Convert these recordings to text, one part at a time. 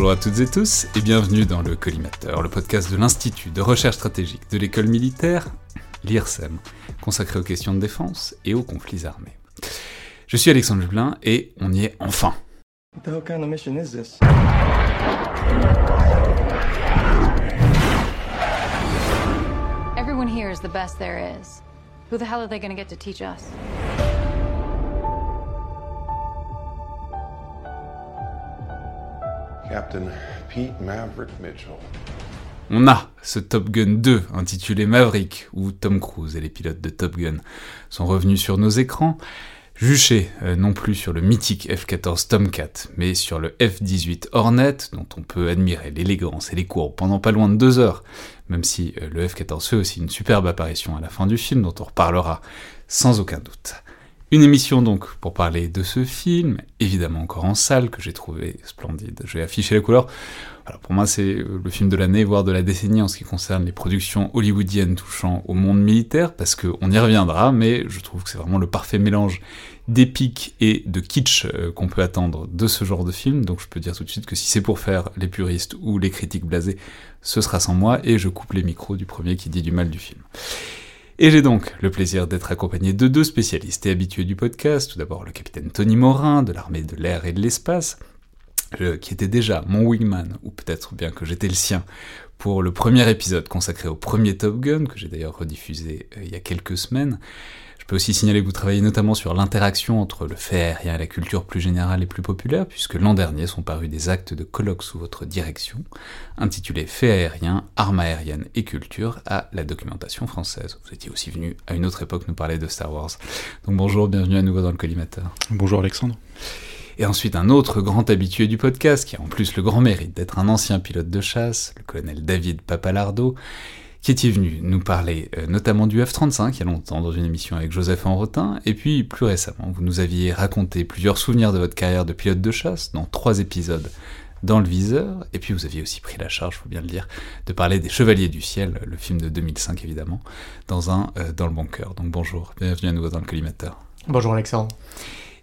Bonjour à toutes et tous et bienvenue dans le Collimateur, le podcast de l'Institut de recherche stratégique de l'école militaire, l'IRSEM, consacré aux questions de défense et aux conflits armés. Je suis Alexandre Jublin et on y est enfin. Everyone here is the best there is. Who the hell are they gonna get to teach us? On a ce Top Gun 2 intitulé Maverick, où Tom Cruise et les pilotes de Top Gun sont revenus sur nos écrans, juchés euh, non plus sur le mythique F-14 Tomcat, mais sur le F-18 Hornet, dont on peut admirer l'élégance et les courbes pendant pas loin de deux heures, même si euh, le F-14 fait aussi une superbe apparition à la fin du film, dont on reparlera sans aucun doute. Une émission donc pour parler de ce film, évidemment encore en salle, que j'ai trouvé splendide. Je vais afficher la couleur. Voilà, pour moi, c'est le film de l'année, voire de la décennie en ce qui concerne les productions hollywoodiennes touchant au monde militaire, parce qu'on y reviendra, mais je trouve que c'est vraiment le parfait mélange d'épique et de kitsch euh, qu'on peut attendre de ce genre de film. Donc je peux dire tout de suite que si c'est pour faire les puristes ou les critiques blasés, ce sera sans moi, et je coupe les micros du premier qui dit du mal du film. Et j'ai donc le plaisir d'être accompagné de deux spécialistes et habitués du podcast. Tout d'abord le capitaine Tony Morin de l'armée de l'air et de l'espace, euh, qui était déjà mon wingman, ou peut-être bien que j'étais le sien, pour le premier épisode consacré au premier Top Gun, que j'ai d'ailleurs rediffusé euh, il y a quelques semaines. Je peux aussi signaler que vous travaillez notamment sur l'interaction entre le fait aérien et la culture plus générale et plus populaire, puisque l'an dernier sont parus des actes de colloque sous votre direction, intitulés Fait aérien, armes aériennes et culture à la documentation française. Vous étiez aussi venu à une autre époque nous parler de Star Wars. Donc bonjour, bienvenue à nouveau dans le collimateur. Bonjour Alexandre. Et ensuite un autre grand habitué du podcast, qui a en plus le grand mérite d'être un ancien pilote de chasse, le colonel David Papalardo, qui était venu nous parler euh, notamment du F-35 il y a longtemps dans une émission avec Joseph Enrotin, et puis plus récemment, vous nous aviez raconté plusieurs souvenirs de votre carrière de pilote de chasse dans trois épisodes dans le viseur, et puis vous aviez aussi pris la charge, faut bien le dire, de parler des Chevaliers du Ciel, le film de 2005 évidemment, dans un euh, dans le bon cœur. Donc bonjour, bienvenue à nouveau dans le collimateur. Bonjour Alexandre.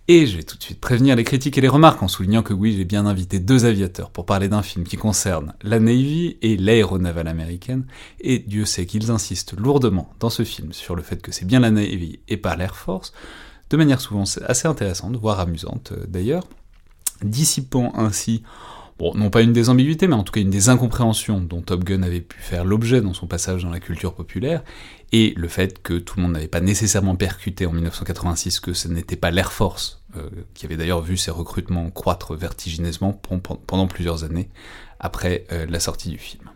Et je vais tout de suite prévenir les critiques et les remarques en soulignant que oui, j'ai bien invité deux aviateurs pour parler d'un film qui concerne la Navy et l'aéronavale américaine, et Dieu sait qu'ils insistent lourdement dans ce film sur le fait que c'est bien la Navy et pas l'Air Force, de manière souvent assez intéressante, voire amusante euh, d'ailleurs, dissipant ainsi, bon, non pas une des ambiguïtés, mais en tout cas une des incompréhensions dont Top Gun avait pu faire l'objet dans son passage dans la culture populaire, et le fait que tout le monde n'avait pas nécessairement percuté en 1986 que ce n'était pas l'Air Force, euh, qui avait d'ailleurs vu ses recrutements croître vertigineusement pendant plusieurs années après euh, la sortie du film.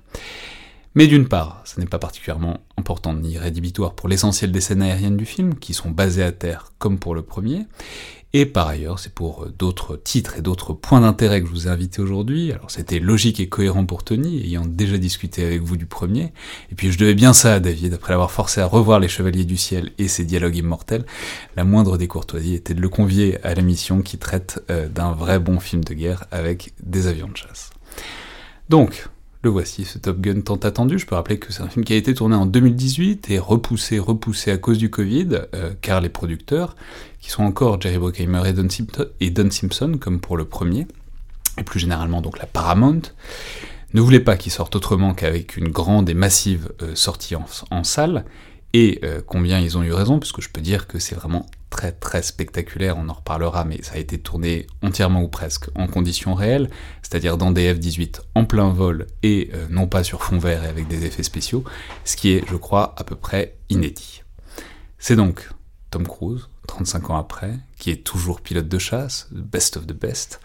Mais d'une part, ce n'est pas particulièrement important ni rédhibitoire pour l'essentiel des scènes aériennes du film, qui sont basées à terre comme pour le premier, et par ailleurs, c'est pour d'autres titres et d'autres points d'intérêt que je vous ai invité aujourd'hui. Alors c'était logique et cohérent pour Tony, ayant déjà discuté avec vous du premier. Et puis je devais bien ça à David, après l'avoir forcé à revoir Les Chevaliers du Ciel et ses dialogues immortels. La moindre des courtoisies était de le convier à la mission qui traite euh, d'un vrai bon film de guerre avec des avions de chasse. Donc, le voici, ce Top Gun tant attendu. Je peux rappeler que c'est un film qui a été tourné en 2018 et repoussé, repoussé à cause du Covid, euh, car les producteurs, qui sont encore Jerry Bruckheimer et Don, Simpson, comme pour le premier, et plus généralement donc la Paramount, ne voulait pas qu'il sorte autrement qu'avec une grande et massive euh, sortie en, salle, et euh, combien ils ont eu raison, puisque je peux dire que c'est vraiment très très spectaculaire, on en reparlera, mais ça a été tourné entièrement ou presque en conditions réelles, c'est-à-dire dans des F-18 en plein vol et euh, non pas sur fond vert et avec des effets spéciaux, ce qui est, je crois, à peu près inédit. C'est donc Tom Cruise, 35 ans après, qui est toujours pilote de chasse, best of the best,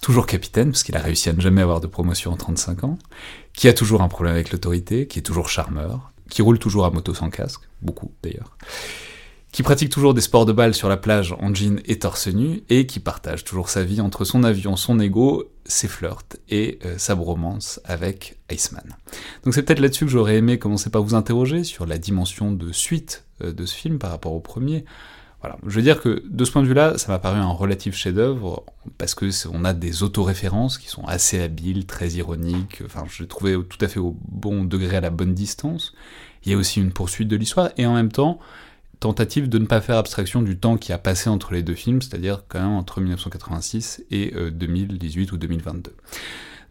toujours capitaine, parce qu'il a réussi à ne jamais avoir de promotion en 35 ans, qui a toujours un problème avec l'autorité, qui est toujours charmeur, qui roule toujours à moto sans casque, beaucoup d'ailleurs, qui pratique toujours des sports de balle sur la plage en jean et torse nu, et qui partage toujours sa vie entre son avion, son ego, ses flirts et euh, sa bromance avec Iceman. Donc c'est peut-être là-dessus que j'aurais aimé commencer par vous interroger sur la dimension de suite euh, de ce film par rapport au premier, voilà. Je veux dire que de ce point de vue-là, ça m'a paru un relatif chef-d'œuvre parce que on a des autoréférences qui sont assez habiles, très ironiques. Enfin, je l'ai trouvé tout à fait au bon degré, à la bonne distance. Il y a aussi une poursuite de l'histoire et en même temps tentative de ne pas faire abstraction du temps qui a passé entre les deux films, c'est-à-dire quand même entre 1986 et 2018 euh, ou 2022.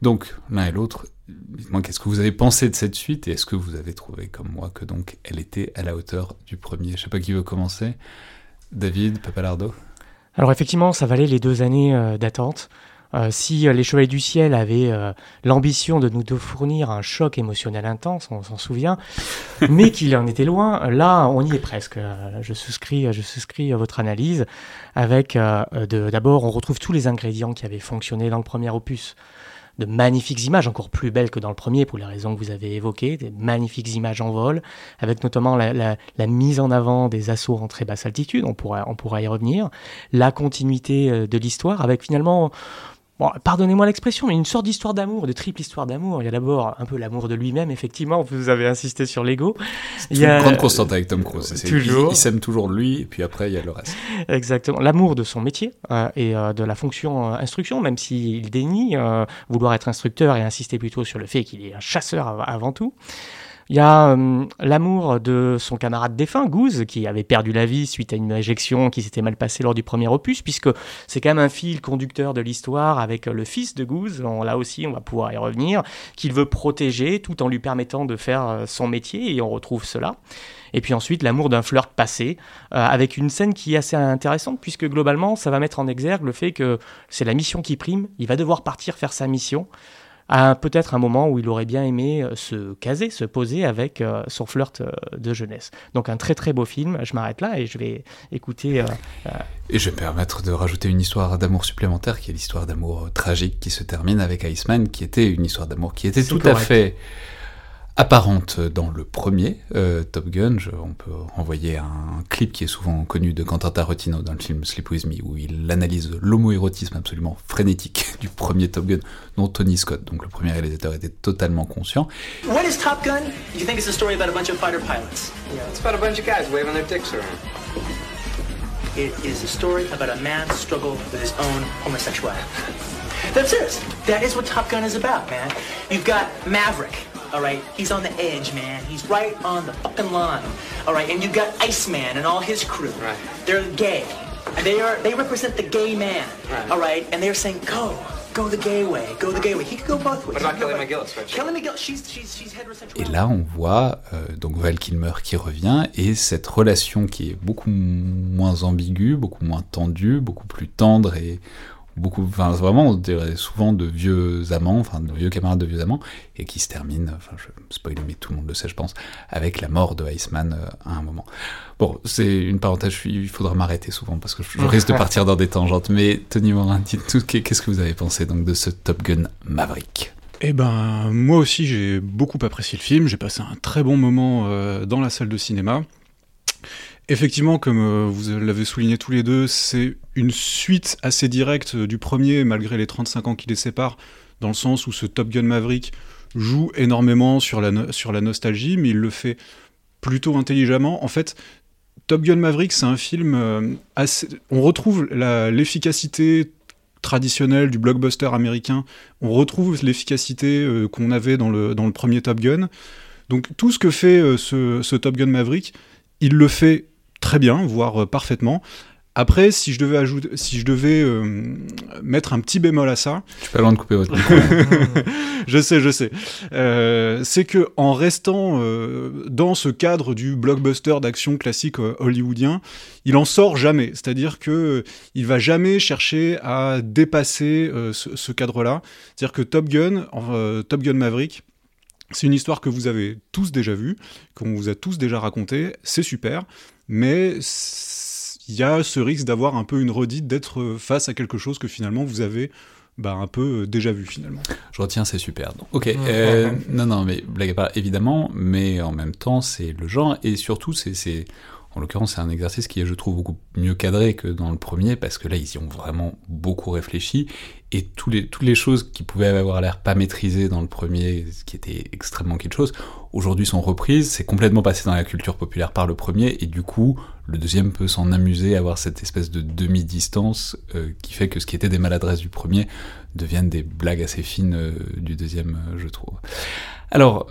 Donc l'un et l'autre, dites-moi qu'est-ce que vous avez pensé de cette suite et est-ce que vous avez trouvé comme moi que donc elle était à la hauteur du premier? Je sais pas qui veut commencer. David Papalardo? Alors effectivement, ça valait les deux années euh, d'attente. Euh, si euh, les Chevaliers du Ciel avaient l'ambition de nous fournir un choc émotionnel intense, on s'en souvient, mais qu'il en était loin, là on y est presque. je souscris, je souscris à votre analyse. Avec d'abord, on retrouve tous les ingrédients qui avaient fonctionné dans le premier opus de magnifiques images, encore plus belles que dans le premier pour les raisons que vous avez évoquées, des magnifiques images en vol, avec notamment la, mise en avant des assauts en très basse altitude, on pourra, on pourra y revenir, la continuité euh, de l'histoire, avec finalement pardonnez-moi l'expression, mais une sorte d'histoire d'amour, de triple histoire d'amour. Il y a d'abord un peu l'amour de lui-même, effectivement, vous avez insisté sur l'ego. Il y a une grande constante avec Tom Cruise. Toujours. Il, s'aime toujours lui, et puis après, il y a le reste. Exactement. L'amour de son métier euh, et euh, de la fonction euh, instruction, même s'il dénie vouloir être instructeur et insister plutôt sur le fait qu'il est un chasseur avant tout. Il y a euh, l'amour de son camarade défunt, Goose, qui avait perdu la vie suite à une injection qui s'était mal passée lors du premier opus, puisque c'est quand même un fil conducteur de l'histoire avec le fils de Goose, là aussi on va pouvoir y revenir, qu'il veut protéger tout en lui permettant de faire euh, son métier, et on retrouve cela. Et puis ensuite, l'amour d'un flirt passé, euh, avec une scène qui est assez intéressante, puisque globalement, ça va mettre en exergue le fait que c'est la mission qui prime, il va devoir partir faire sa mission à peut-être un moment où il aurait bien aimé euh, se caser, se poser avec euh, son flirt euh, de jeunesse. Donc un très très beau film, je m'arrête là et je vais écouter... Et je vais me permettre de rajouter une histoire d'amour supplémentaire, qui est l'histoire d'amour tragique qui se termine avec Iceman, qui était une histoire d'amour qui était tout à fait apparente dans le premier euh, Top Gun. on peut renvoyer un clip qui est souvent connu de Quentin Tarantino dans le film Sleep With Me, où il analyse l'homoérotisme absolument frénétique du premier Top Gun, dont Tony Scott, donc le premier réalisateur, était totalement conscient. What is Top Gun? You think it's a story about a bunch of fighter pilots? Yeah, it's about a bunch of guys waving their dicks around. It is a story about a man's struggle with his own homosexuality. That's it. That is what Top Gun is about, man. You've got Maverick. All right? He's on the edge, man. He's right on the fucking line, all right? And you got Iceman and all his crew. Right. They're gay. They are. They represent the gay man, right. all right? And they're saying, go, go the gay way, go the gay way. He could go both ways. What about Kelly McGillis? Right? Kelly McGillis, she's, she's, she's heterosexual. Et là, on voit euh, donc Val Kilmer qui revient et cette relation qui est beaucoup moins ambiguë, beaucoup moins tendue, beaucoup plus tendre et beaucoup, enfin vraiment, on souvent de vieux amants, enfin de vieux camarades de vieux amants, et qui se termine, enfin je spoil, mais tout le monde le sait, je pense, avec la mort de Iceman euh, à un moment. Bon, c'est une parenthèse, il faudra m'arrêter souvent parce que je, risque de partir dans des tangentes, mais Tony Morin, qu'est-ce que vous avez pensé donc de ce Top Gun Maverick? Eh ben, moi aussi j'ai beaucoup apprécié le film, j'ai passé un très bon moment euh, dans la salle de cinéma. Effectivement, comme euh, vous l'avez souligné tous les deux, c'est une suite assez directe du premier, malgré les 35 ans qui les séparent, dans le sens où ce Top Gun Maverick joue énormément sur la, sur la nostalgie, mais il le fait plutôt intelligemment. En fait, Top Gun Maverick, c'est un film euh, assez... On retrouve l'efficacité traditionnelle du blockbuster américain, on retrouve l'efficacité euh, qu'on avait dans le, dans le premier Top Gun. Donc tout ce que fait ce, ce Top Gun Maverick, il le fait très bien, voire euh, parfaitement, Après, si je devais ajouter, si je devais euh, mettre un petit bémol à ça, Je suis pas loin de couper votre micro. je sais, je sais, euh, c'est que en restant euh, dans ce cadre du blockbuster d'action classique hollywoodien, il en sort jamais. C'est-à-dire que il va jamais chercher à dépasser ce, ce cadre-là. C'est-à-dire que Top Gun, Top Gun Maverick. C'est une histoire que vous avez tous déjà vue, qu'on vous a tous déjà racontée, c'est super, mais il y a ce risque d'avoir un peu une redite, d'être face à quelque chose que finalement vous avez bah, un peu euh, déjà vu finalement. Je retiens, c'est super. Donc, ok, euh, non, non, mais blague à part, évidemment, mais en même temps, c'est le genre, et surtout, c'est, c'est, en l'occurrence, c'est un exercice qui est, je trouve, beaucoup mieux cadré que dans le premier, parce que là, ils y ont vraiment beaucoup réfléchi, et toutes les choses qui pouvaient avoir l'air pas maîtrisées dans le premier, ce qui était extrêmement quelque chose, aujourd'hui sont reprises, c'est complètement passé dans la culture populaire par le premier, et du coup, le deuxième peut s'en amuser, avoir cette espèce de demi-distance euh, qui fait que ce qui était des maladresses du premier deviennent des blagues assez fines euh, du deuxième, euh, je trouve. Alors,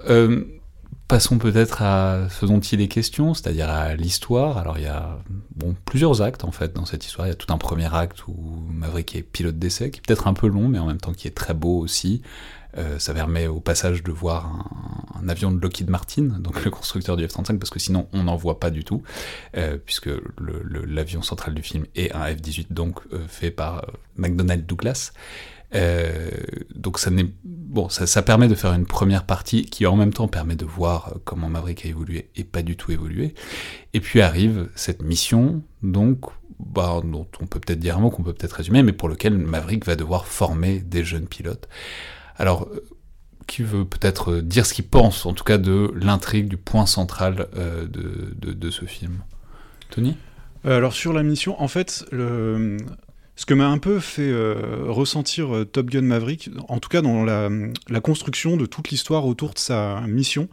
passons peut-être à ce dont il est question, c'est-à-dire à l'histoire. Alors, il y a bon, plusieurs actes, en fait, dans cette histoire. Il y a tout un premier acte où Maverick est pilote d'essai, qui est peut-être un peu long, mais en même temps qui est très beau aussi. Euh, ça permet au passage de voir un, avion de Lockheed Martin, donc le constructeur du F-35, parce que sinon on n'en voit pas du tout, euh, puisque l'avion central du film est un F-18, donc euh, fait par McDonnell Douglas. Euh, donc ça, permet de faire une première partie qui en même temps permet de voir euh, comment Maverick a évolué et pas du tout évolué. Et puis arrive cette mission, donc bah, dont on peut peut-être dire un mot, qu'on peut peut-être résumer, mais pour lequel Maverick va devoir former des jeunes pilotes. Alors, euh, qui veut peut-être dire ce qu'il pense, en tout cas de l'intrigue, du point central de, ce film Tony? Alors sur la mission, en fait, le- ce que m'a un peu fait euh, ressentir euh, Top Gun Maverick, en tout cas dans la, construction de toute l'histoire autour de sa mission,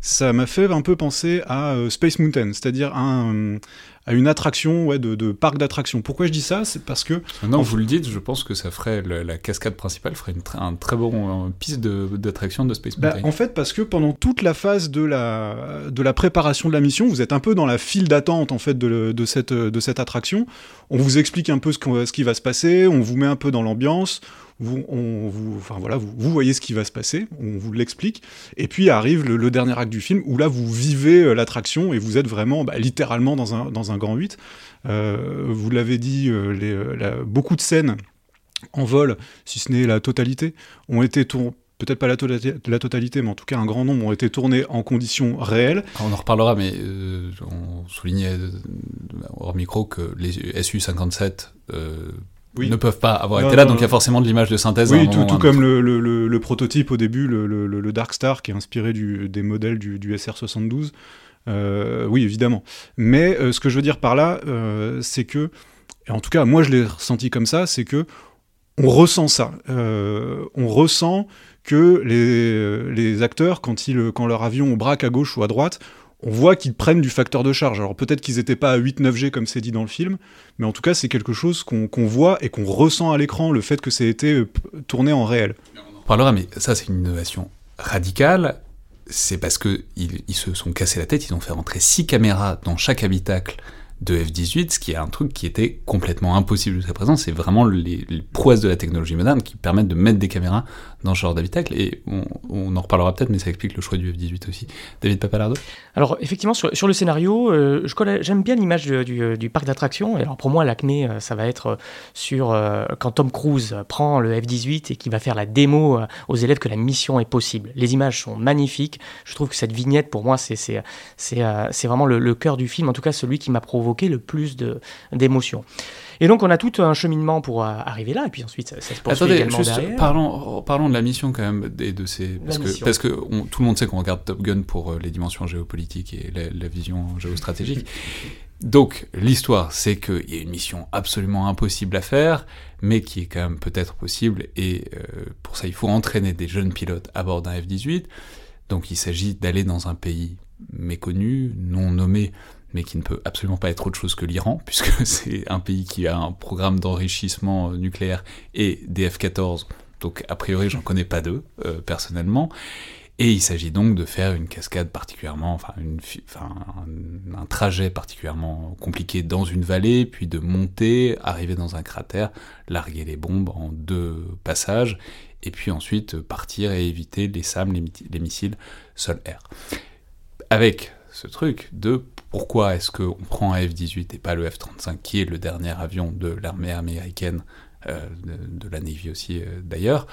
ça m'a fait un peu penser à euh, Space Mountain, c'est-à-dire un, à une attraction ouais, de, de parc d'attractions. Pourquoi je dis ça? C'est parce que Maintenant En que vous le dites, je pense que ça ferait le- la cascade principale ferait une tr- un très bon euh, piste d'attraction de, Space Bah, Mountain. en fait, parce que pendant toute la phase de la, de la préparation de la mission, vous êtes un peu dans la file d'attente en fait de, le- de, cette, de cette attraction. On vous explique un peu ce, qu'on- ce qui va se passer, on vous met un peu dans l'ambiance, vous, on, vous, enfin, voilà, vous, vous voyez ce qui va se passer, on vous l'explique, et puis arrive le, dernier acte du film où là vous vivez euh, l'attraction et vous êtes vraiment bah, littéralement dans un, dans un grand 8. Euh, vous l'avez dit, euh, les, beaucoup de scènes en vol, si ce n'est la totalité, ont été tournées peut-être pas la, totalité- mais en tout cas un grand nombre ont été tournés en conditions réelles. On en reparlera, mais on soulignait hors micro que les SU-57 euh, Oui. ne peuvent pas avoir Non, été là, non, donc il y a forcément de l'image de synthèse. Oui, tout, comme le, le- le- le prototype au début, le, Dark Star, qui est inspiré du- des modèles du, du SR-72. Euh, oui, évidemment. Mais euh, ce que je veux dire par là, euh, c'est que, et en tout cas, moi je l'ai ressenti comme ça, c'est que on ressent ça. On ressent que les, les acteurs, quand, ils, quand leur avion braque à gauche ou à droite, on voit qu'ils prennent du facteur de charge. Alors peut-être qu'ils n'étaient pas à 8-9G comme c'est dit dans le film, mais en tout cas c'est quelque chose qu'on voit et qu'on ressent à l'écran, le fait que c'est été euh, tourné en réel. On parlera, mais ça c'est une innovation radicale. C'est parce que ils, se sont cassés la tête, ils ont fait rentrer six caméras dans chaque habitacle de F-18, ce qui est un truc qui était complètement impossible jusqu'à présent. C'est vraiment les, les prouesses de la technologie moderne qui permettent de mettre des caméras dans ce genre d'habitacle. Et on, en reparlera peut-être, mais ça explique le choix du F-18 aussi. David Papalardo? Alors effectivement sur, le scénario, euh, j'aime bien l'image du, parc d'attractions. Alors pour moi l'acné, euh, ça va être euh, sur quand Tom Cruise prend le F-18 et qui va faire la démo aux élèves que la mission est possible. Les images sont magnifiques. Je trouve que cette vignette pour moi c'est vraiment le, le cœur du film. En tout cas celui qui m'a provoqué le plus d'émotions. Et donc on a tout un cheminement pour euh, arriver là et puis ensuite ça, ça se poursuit Attendez, également juste derrière. parlons, parlons de la mission quand même, et de ces, parce que, parce que on- tout le monde sait qu'on regarde Top Gun pour euh, les dimensions géopolitiques et la, la vision géostratégique. Donc, l'histoire, c'est qu'il y a une mission absolument impossible à faire, mais qui est quand même peut-être possible, et euh, pour ça, il faut entraîner des jeunes pilotes à bord d'un F-18. Donc, il s'agit d'aller dans un pays méconnu, non nommé, mais qui ne peut absolument pas être autre chose que l'Iran, puisque c'est un pays qui a un programme d'enrichissement euh, nucléaire et des F-14, donc a priori j'en connais pas deux, euh, personnellement. Et il s'agit donc de faire une cascade particulièrement, enfin, une, enfin un, trajet particulièrement compliqué dans une vallée, puis de monter, arriver dans un cratère, larguer les bombes en deux passages, et puis ensuite partir et éviter les SAM, les, les missiles sol-air. Avec ce truc de pourquoi est-ce qu'on prend un F-18 et pas le F-35, qui est le dernier avion de l'armée américaine, euh, de, la Navy aussi euh, d'ailleurs,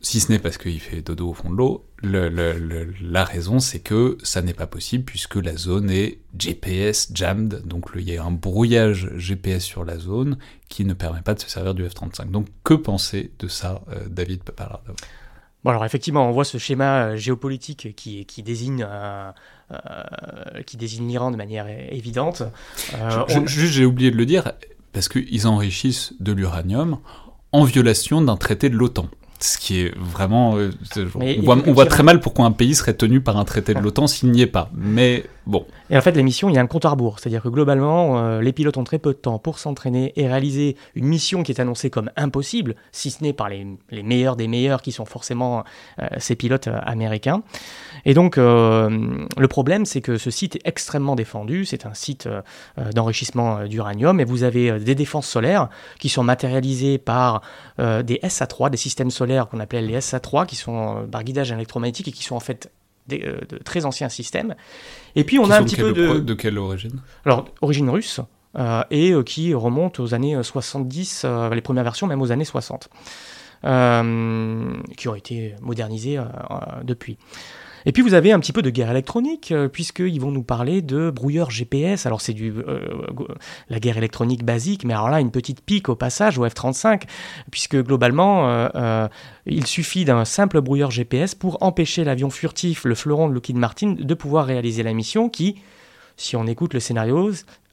si ce n'est parce qu'il fait dodo au fond de l'eau, le, le, la raison c'est que ça n'est pas possible puisque la zone est GPS jammed, donc il y a un brouillage GPS sur la zone qui ne permet pas de se servir du F-35. Donc que penser de ça, euh, David Papalardo Bon alors effectivement, on voit ce schéma géopolitique qui, qui désigne qui désigne l'Iran de manière évidente. Euh, on... Juste, j'ai oublié de le dire parce qu'ils enrichissent de l'uranium en violation d'un traité de l'OTAN. Ce qui est vraiment. Euh, on voit, on voit très mal pourquoi un pays serait tenu par un traité de l'OTAN s'il n'y est pas. Mais Et en fait, la mission, il y a un compte à rebours. C'est-à-dire que globalement, euh, les pilotes ont très peu de temps pour s'entraîner et réaliser une mission qui est annoncée comme impossible, si ce n'est par les, les, meilleurs des meilleurs qui sont forcément euh, ces pilotes euh, américains. Et donc, le problème, c'est que ce site est extrêmement défendu. C'est un site d'enrichissement d'uranium et vous avez des défenses solaires qui sont matérialisées par des SA3, des systèmes solaires qu'on appelait les SA3, qui sont par guidage électromagnétique et qui sont en fait des, euh, de très anciens systèmes. Et puis on qui a un petit peu de... De quelle origine? Alors, origine russe, euh, et euh, qui remonte aux années 70, euh, les premières versions même aux années 60, euh, qui ont été modernisées depuis. Et puis vous avez un petit peu de guerre électronique, euh, puisqu'ils vont nous parler de brouilleurs GPS. Alors c'est du euh, la guerre électronique basique, mais alors là, une petite pique au passage au F-35, puisque globalement, euh, euh, il suffit d'un simple brouilleur GPS pour empêcher l'avion furtif, le fleuron de Lockheed Martin, de pouvoir réaliser la mission qui, si on écoute le scénario,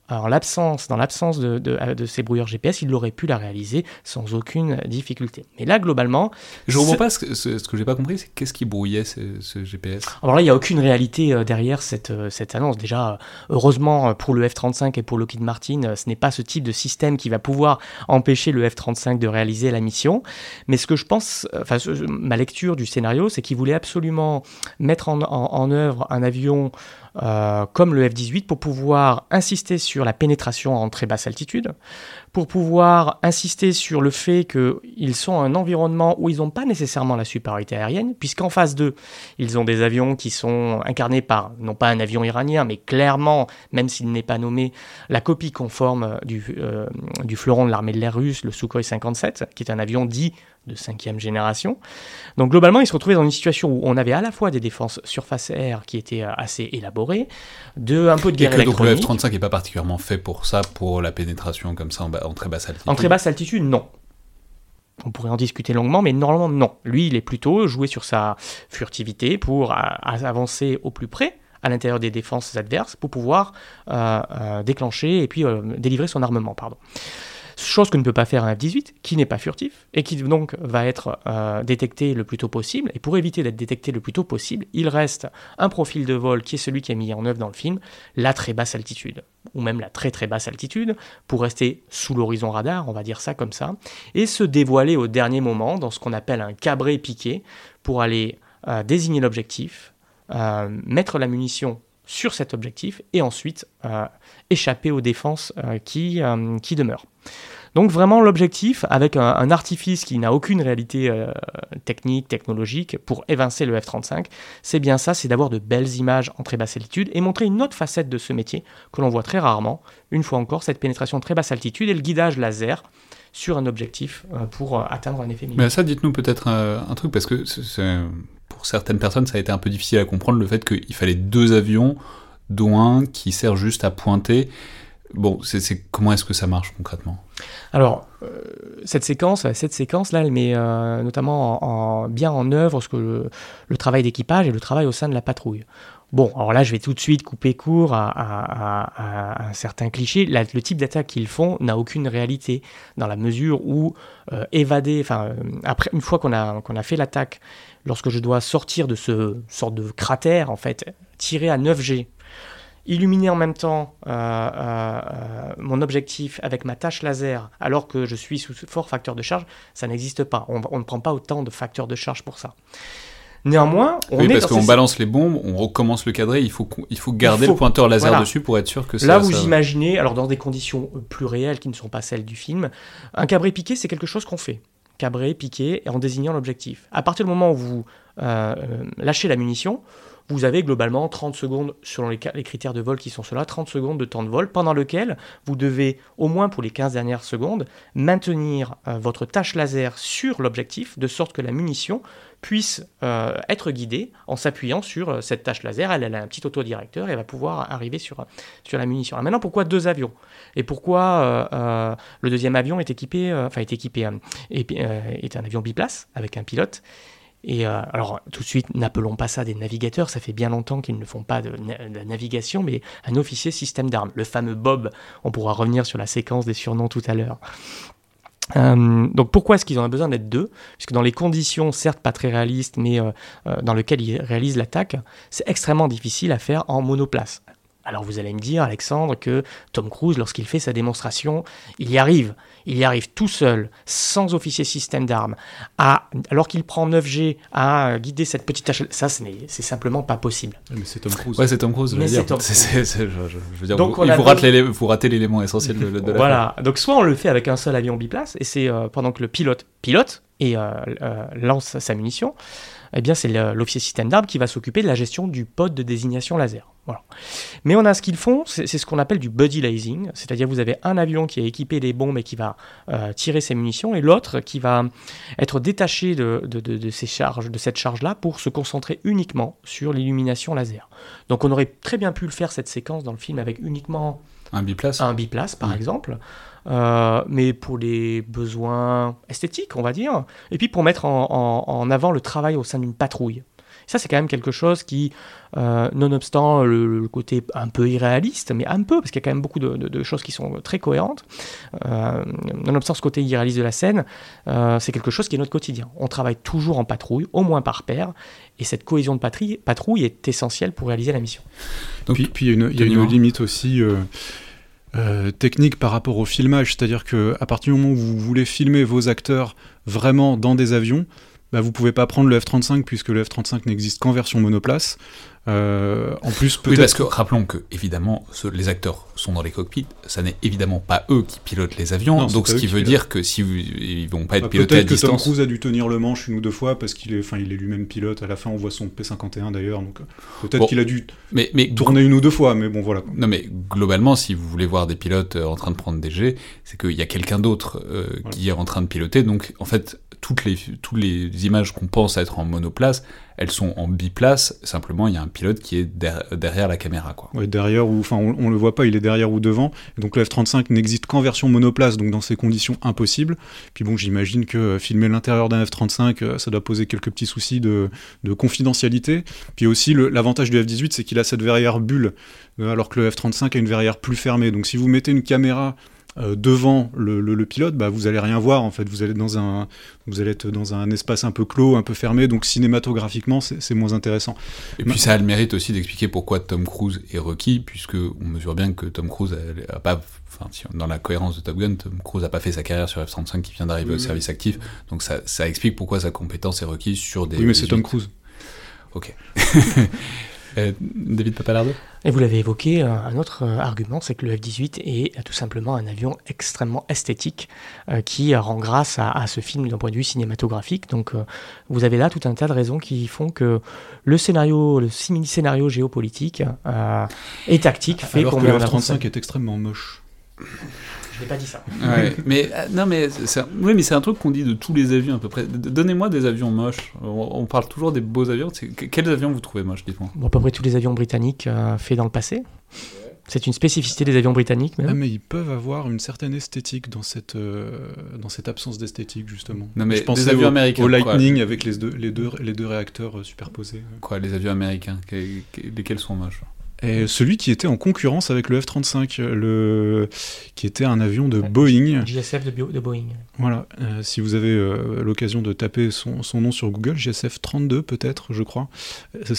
alors l'absence, dans l'absence de, de, de, ces brouilleurs GPS, il aurait pu la réaliser sans aucune difficulté. Mais là, globalement... Je ne comprends pas, ce que, ce, ce que j'ai pas compris, c'est qu'est-ce qui brouillait ce, ce, GPS Alors là, il n'y a aucune réalité euh, derrière cette, euh, cette annonce. Déjà, heureusement pour le F-35 et pour Lockheed Martin, euh, ce n'est pas ce type de système qui va pouvoir empêcher le F-35 de réaliser la mission. Mais ce que je pense, enfin, ma lecture du scénario, c'est qu'il voulait absolument mettre en, en, en œuvre un avion euh, comme le F-18 pour pouvoir insister sur la pénétration en très basse altitude, pour pouvoir insister sur le fait qu'ils sont un environnement où ils n'ont pas nécessairement la supériorité aérienne, puisqu'en face d'eux, ils ont des avions qui sont incarnés par, non pas un avion iranien, mais clairement, même s'il n'est pas nommé, la copie conforme du, euh, du fleuron de l'armée de l'air russe, le Sukhoi 57, qui est un avion dit de cinquième génération. Donc globalement, ils se retrouvaient dans une situation où on avait à la fois des défenses surface air qui étaient assez élaborées, de un peu de guerre Et que électronique. Donc le F-35 n'est pas particulièrement fait pour ça, pour la pénétration comme ça en, en très basse altitude? En très basse altitude, non. On pourrait en discuter longuement, mais normalement non. Lui, il est plutôt joué sur sa furtivité pour avancer au plus près à l'intérieur des défenses adverses pour pouvoir euh, euh, déclencher et puis euh, délivrer son armement. Pardon chose que ne peut pas faire un F-18, qui n'est pas furtif, et qui donc va être euh, détecté le plus tôt possible. Et pour éviter d'être détecté le plus tôt possible, il reste un profil de vol qui est celui qui est mis en œuvre dans le film, la très basse altitude, ou même la très très basse altitude, pour rester sous l'horizon radar, on va dire ça comme ça, et se dévoiler au dernier moment dans ce qu'on appelle un cabré piqué, pour aller euh, désigner l'objectif, euh, mettre la munition sur cet objectif et ensuite euh, échapper aux défenses euh, qui, euh, qui demeurent. Donc vraiment l'objectif, avec un, artifice qui n'a aucune réalité technique, technologique, pour évincer le F-35, c'est bien ça, c'est d'avoir de belles images en très basse altitude et montrer une autre facette de ce métier que l'on voit très rarement, une fois encore, cette pénétration très basse altitude et le guidage laser sur un objectif euh, pour euh, atteindre un effet militaire. Mais ça, dites-nous peut-être un, un, truc, parce que pour certaines personnes, ça a été un peu difficile à comprendre le fait qu'il fallait deux avions, dont un qui sert juste à pointer. Bon, c'est comment est-ce que ça marche concrètement? Alors, euh, cette séquence, cette séquence là, elle met euh, notamment en, en, bien en œuvre ce que le, le travail d'équipage et le travail au sein de la patrouille. Bon, alors là, je vais tout de suite couper court à, un certain cliché. Le type d'attaque qu'ils font n'a aucune réalité, dans la mesure où euh, évader, euh, après, une fois qu'on a, fait l'attaque, lorsque je dois sortir de ce sorte de cratère, en fait, tirer à 9G, illuminer en même temps euh, mon objectif avec ma tâche laser alors que je suis sous fort facteur de charge, ça n'existe pas. On, on, ne prend pas autant de facteurs de charge pour ça. Néanmoins, on oui, est parce qu'on ces- balance les bombes, on recommence le cadré, il faut, il faut garder faut- le pointeur laser voilà. dessus pour être sûr que ça. Là, vous ça- imaginez, alors dans des conditions euh, plus réelles qui ne sont pas celles du film, un cabré piqué, c'est quelque chose qu'on fait. Cabré, piqué, en désignant l'objectif. À partir du moment où vous euh, euh, lâchez la munition, vous avez globalement 30 secondes, selon les, critères de vol qui sont ceux-là, 30 secondes de temps de vol, pendant lequel vous devez, au moins pour les 15 dernières secondes, maintenir euh, votre tâche laser sur l'objectif, de sorte que la munition puisse euh, être guidée en s'appuyant sur euh, cette tâche laser. Elle, a un petit autodirecteur et elle va pouvoir arriver sur, sur la munition. Maintenant, pourquoi deux avions? Et pourquoi le deuxième avion est équipé, enfin est équipé, est un avion biplace avec un pilote? Et euh, alors, tout de suite, n'appelons pas ça des navigateurs, ça fait bien longtemps qu'ils ne font pas de, navigation, mais un officier système d'armes, le fameux Bob. On pourra revenir sur la séquence des surnoms tout à l'heure. Euh, donc pourquoi est-ce qu'ils ont besoin d'être deux? Puisque dans les conditions, certes pas très réalistes, mais euh, dans lesquelles ils réalisent l'attaque, c'est extrêmement difficile à faire en monoplace. Alors vous allez me dire, Alexandre, que Tom Cruise, lorsqu'il fait sa démonstration, il y arrive. Il y arrive tout seul, sans officier système d'armes, à, alors qu'il prend 9G à guider cette petite tâche. Ça, ce n'est- c'est simplement pas possible. Mais c'est Tom Cruise. Ouais, c'est Tom Cruise, je veux c'est dire. Tom Cruise. c'est- c'est- je, je- je veux dire, Donc, vous, vous, ratez l'élément essentiel de, de la Voilà. Donc soit on le fait avec un seul avion biplace, et c'est euh, pendant que le pilote pilote et euh, euh, lance sa munition, eh bien c'est l'officier système d'armes qui va s'occuper de la gestion du pod de désignation laser. Voilà. Mais on a ce qu'ils font, c'est ce qu'on appelle du buddy lasing, c'est-à-dire vous avez un avion qui est équipé des bombes et qui va euh, tirer ses munitions, et l'autre qui va être détaché de, de- de- de ces charges, de cette charge-là pour se concentrer uniquement sur l'illumination laser. Donc on aurait très bien pu le faire cette séquence dans le film avec uniquement Un biplace un biplace par exemple, euh, mais pour les besoins esthétiques, on va dire, et puis pour mettre en, en- en avant le travail au sein d'une patrouille. Ça, c'est quand même quelque chose qui, euh, nonobstant le, le côté un peu irréaliste, mais un peu, parce qu'il y a quand même beaucoup de, de- de choses qui sont très cohérentes, euh, nonobstant ce côté irréaliste de la scène, euh, c'est quelque chose qui est notre quotidien. On travaille toujours en patrouille, au moins par paire, et cette cohésion de patrie- patrouille est essentielle pour réaliser la mission. Donc, puis puis il y a une, il y a une Denis, limite aussi euh, technique par rapport au filmage, c'est-à-dire que à partir du moment où vous voulez filmer vos acteurs vraiment dans des avions, bah, vous pouvez pas prendre le F-35 puisque le F-35 n'existe qu'en version monoplace. Euh, en plus, Oui, parce que rappelons que, évidemment, ce- les acteurs sont dans les cockpits, ça n'est évidemment pas eux qui pilotent les avions, Non, donc ce qui veut dire que si vous, ils vont pas être Bah, pilotés à Peut-être que Tom. Cruise a dû tenir le manche une ou deux fois parce qu'il est, enfin, il est lui-même pilote. À la fin, on voit son P51 d'ailleurs, donc peut-être Bon. qu'il a dû Mais, mais tourner une ou deux fois, mais bon, voilà. Non mais globalement, si vous voulez voir des pilotes euh, en train de prendre des jets, c'est qu'il y a quelqu'un d'autre euh, qui est en train de piloter. Donc en fait, toutes les, toutes les images qu'on pense être en monoplace, elles sont en biplace. Simplement, il y a un pilote qui est der- derrière la caméra. Quoi. Derrière ou enfin on, on le voit pas, il est derrière ou devant. Donc le F35 n'existe qu'en version monoplace, donc dans ces conditions impossibles. Puis bon, j'imagine que euh, filmer l'intérieur d'un F35, euh, ça doit poser quelques petits soucis de, de confidentialité. Puis aussi l'avantage du F18, c'est qu'il a cette verrière bulle, euh, alors que le F35 a une verrière plus fermée. Donc si vous mettez une caméra euh, devant le, le- le pilote, bah, vous allez rien voir en fait. Vous allez dans un, vous allez être dans un espace un peu clos, un peu fermé. Donc cinématographiquement, c'est moins intéressant. Et puis ça a le mérite aussi d'expliquer pourquoi Tom Cruise est requis, puisque on mesure bien que Tom Cruise a, a pas, enfin, dans la cohérence de Top Gun, Tom Cruise a pas fait sa carrière sur F-35 qui vient d'arriver au Oui, oui. service actif. Donc ça, ça explique pourquoi sa compétence est requise sur des. oui, mais c'est Tom 18. Cruise. Ok. Euh, David Papalardo Et vous l'avez évoqué, euh, un autre euh, argument, c'est que le F-18 est tout simplement un avion extrêmement esthétique euh, qui rend grâce à, à ce film d'un point de vue cinématographique. Donc vous avez là tout un tas de raisons qui font que le scénario, le simili-scénario géopolitique et tactique fait Alors qu'on que le en avant ça. F35 est extrêmement moche. Je n'ai pas dit ça. Ouais, mais euh, non, mais c'est un- oui, mais c'est un truc qu'on dit de tous les avions à peu près. Donnez-moi des avions moches. On, on parle toujours des beaux avions. C'est- que- Quels avions vous trouvez moches, dites-moi? Bon, à peu près tous les avions britanniques euh, faits dans le passé. C'est une spécificité des avions britanniques même. Ah, mais ils peuvent avoir une certaine esthétique dans cette, euh, dans cette absence d'esthétique, justement. Non, mais Je pensais des avions au, américains, au quoi. Lightning avec les deux, les deux, les deux réacteurs euh, superposés. Quoi, les avions américains que- que- Lesquels sont moches? Et celui qui était en concurrence avec le F-35, le... qui était un avion de Boeing. JSF de, Bio- de Boeing. Voilà, euh, si vous avez euh, l'occasion de taper son, son nom sur Google, JSF 32 peut-être, je crois.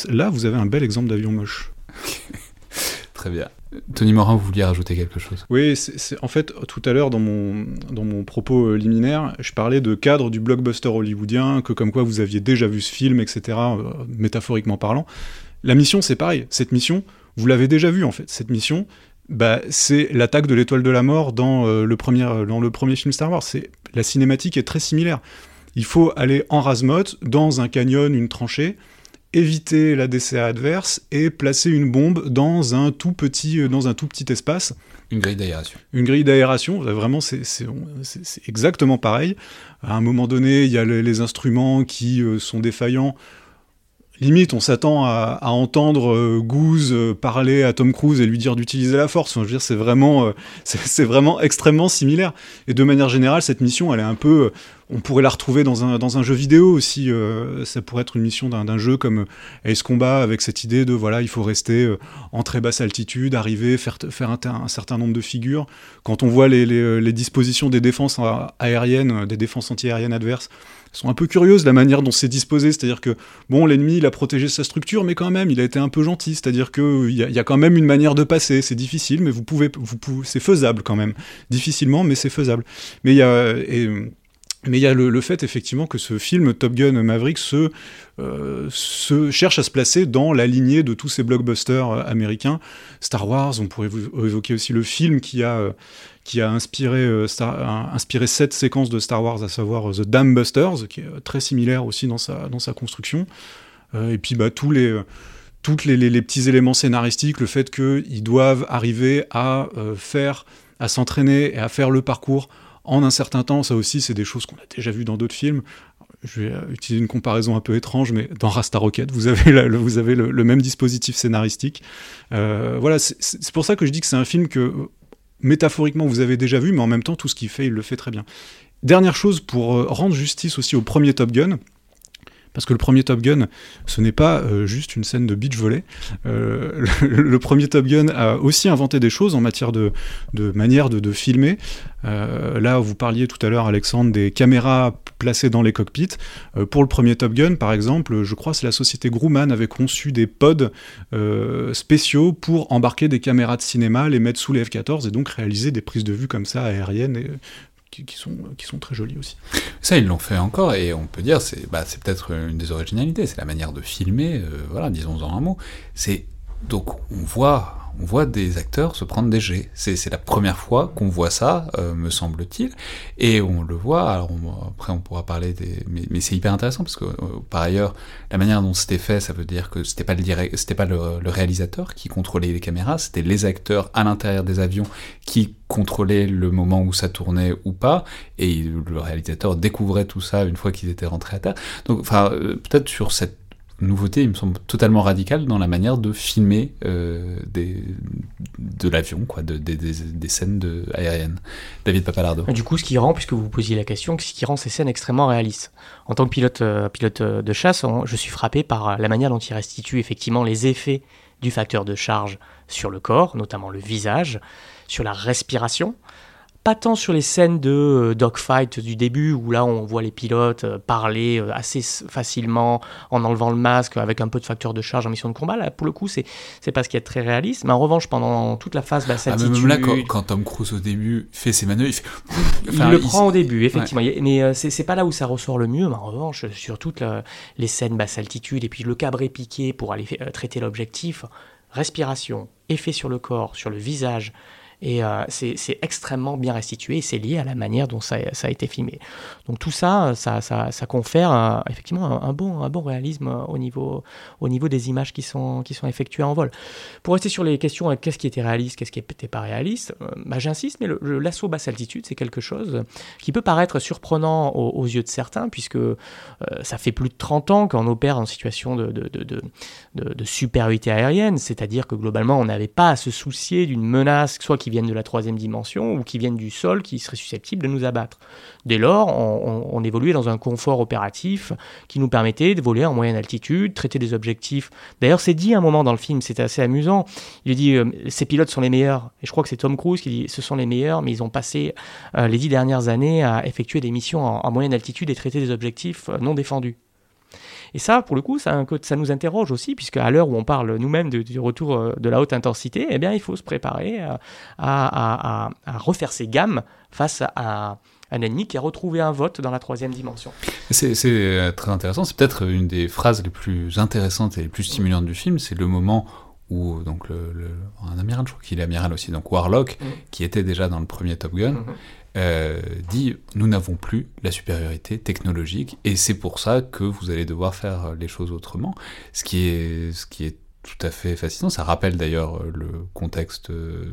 Là, vous avez un bel exemple d'avion moche. Très bien. Tony Morin, vous vouliez rajouter quelque chose? Oui, c'est en fait, tout à l'heure, dans mon, dans mon propos euh, liminaire, je parlais de cadre du blockbuster hollywoodien, que comme quoi vous aviez déjà vu ce film, etc., euh, métaphoriquement parlant. La mission, c'est pareil. Cette mission, vous l'avez déjà vue, en fait. Cette mission, bah, c'est l'attaque de l'étoile de la mort dans, euh, le premier, dans le premier film Star Wars. La cinématique est très similaire. Il faut aller en rasemote, dans un canyon, une tranchée, éviter la DCA adverse et placer une bombe dans un tout petit, euh, dans un tout petit espace. Une grille d'aération. Une grille d'aération, vraiment, c'est exactement pareil. À un moment donné, il y a les, instruments qui euh, sont défaillants. Limite, on s'attend à, entendre euh, Goose parler à Tom Cruise et lui dire d'utiliser la force. je veux dire, c'est vraiment, c'est vraiment extrêmement similaire. Et de manière générale, cette mission, elle est un peu on pourrait la retrouver dans un, dans un jeu vidéo aussi. Euh, ça pourrait être une mission d'un jeu comme Ace Combat avec cette idée de voilà, il faut rester euh, en très basse altitude, arriver, faire, faire un, certain nombre de figures. Quand on voit les, les, dispositions des défenses aériennes, des défenses antiaériennes adverses, sont un peu curieuses la manière dont c'est disposé. C'est-à-dire que, bon, l'ennemi, il a protégé sa structure, mais quand même, il a été un peu gentil. C'est-à-dire qu'il y, a, y a quand même une manière de passer. C'est difficile, mais vous pouvez, vous pouvez c'est faisable quand même. Difficilement, mais c'est faisable. Mais il y a. Mais il y a le, fait effectivement que ce film Top Gun Maverick se, euh, se, cherche à se placer dans la lignée de tous ces blockbusters euh, américains. Star Wars, on pourrait vous évoquer aussi le film qui a, euh, qui a inspiré, inspiré cette séquence de Star Wars, à savoir The Dam Busters, qui est très similaire aussi dans sa, construction. et puis bah, tous les petits éléments scénaristiques, le fait qu'ils doivent arriver à faire, à s'entraîner et à faire le parcours en un certain temps. Ça aussi, c'est des choses qu'on a déjà vues dans d'autres films. Je vais euh, utiliser une comparaison un peu étrange, mais dans Rasta Rocket, vous avez, le, même dispositif scénaristique. Euh, voilà, c'est pour ça que je dis que c'est un film que métaphoriquement vous avez déjà vu, mais en même temps, tout ce qu'il fait, il le fait très bien. Dernière chose pour euh, rendre justice aussi au premier Top Gun, parce que le premier Top Gun, ce n'est pas euh, juste une scène de beach volley. Euh, le, premier Top Gun a aussi inventé des choses en matière de, manière de, filmer. Euh, là, vous parliez tout à l'heure, Alexandre, des caméras placées dans les cockpits. pour le premier Top Gun, par exemple, je crois que la société Grumman avait conçu des pods spéciaux pour embarquer des caméras de cinéma, les mettre sous les F-14 et donc réaliser des prises de vue comme ça aériennes. Et, qui, sont, qui sont très jolies aussi. Ça, ils l'ont fait encore, et on peut dire, c'est bah, peut-être une des originalités, c'est la manière de filmer, euh, voilà, disons-en un mot. C'est donc on voit on voit des acteurs se prendre des jets. C'est la première fois qu'on voit ça, euh, me semble-t-il, et on le voit. Alors après, on pourra parler des, mais, c'est hyper intéressant parce que euh, par ailleurs, la manière dont c'était fait, ça veut dire que c'était pas le c'était pas le, réalisateur qui contrôlait les caméras, c'était les acteurs à l'intérieur des avions qui contrôlaient le moment où ça tournait ou pas, et le réalisateur découvrait tout ça une fois qu'ils étaient rentrés à terre. Donc, enfin, euh, peut-être sur cette nouveauté, il me semble, totalement radicale dans la manière de filmer euh, de l'avion, quoi, de, des, scènes aériennes. David Papalardo. Du coup, ce qui rend, puisque vous posiez la question, ce qui rend ces scènes extrêmement réalistes. En tant que pilote, euh, pilote de chasse, je suis frappé par la manière dont il restitue effectivement les effets du facteur de charge sur le corps, notamment le visage, sur la respiration pas tant sur les scènes de euh, dogfight du début où là on voit les pilotes euh, parler euh, assez facilement en enlevant le masque avec un peu de facteur de charge en mission de combat. Là, pour le coup, c'est c'est pas ce qui est très réaliste. Mais en revanche, pendant toute la phase basse ah, même là, quand, Tom Cruise au début fait ses manœuvres, il, le prend au début, effectivement. Mais c'est pas là où ça ressort le mieux. Mais en revanche, sur toutes les scènes basse altitude et puis le cabré piqué pour aller traiter l'objectif, respiration, effet sur le corps, sur le visage et euh, c'est extrêmement bien restitué et c'est lié à la manière dont ça, a été filmé. Donc tout ça, ça, ça, confère euh, effectivement un, bon, un bon réalisme au niveau, au niveau des images qui sont, qui sont effectuées en vol. Pour rester sur les questions, euh, qu'est-ce qui était réaliste, qu'est-ce qui n'était pas réaliste, bah, j'insiste, mais l'assaut basse altitude, c'est quelque chose qui peut paraître surprenant aux, yeux de certains, puisque ça fait plus de 30 ans qu'on opère en situation de, de, de, de supériorité aérienne, c'est-à-dire que globalement, on n'avait pas à se soucier d'une menace, soit qui qui viennent de la troisième dimension ou qui viennent du sol qui seraient susceptibles de nous abattre. Dès lors, on, évoluait dans un confort opératif qui nous permettait de voler en moyenne altitude, traiter des objectifs. D'ailleurs, c'est dit à un moment dans le film, c'était assez amusant. Il dit euh, ces pilotes sont les meilleurs. Et je crois que c'est Tom Cruise qui dit ce sont les meilleurs, mais ils ont passé euh, les dix dernières années à effectuer des missions en, moyenne altitude et traiter des objectifs euh, non défendus. Et ça, pour le coup, ça, ça nous interroge aussi, puisque à l'heure où on parle nous-mêmes du retour euh, de la haute intensité, eh bien, il faut se préparer à, à, à, refaire ses gammes face à un ennemi qui a retrouvé un vote dans la troisième dimension. C'est euh, très intéressant, c'est peut-être une des phrases les plus intéressantes et les plus stimulantes du film, c'est le moment où donc le, un amiral, je crois qu'il est amiral aussi, donc Warlock, mm. qui était déjà dans le premier Top Gun, mm-hmm. Euh, dit nous n'avons plus la supériorité technologique et c'est pour ça que vous allez devoir faire les choses autrement. Ce qui est, ce qui est tout à fait fascinant. Ça rappelle d'ailleurs le contexte euh,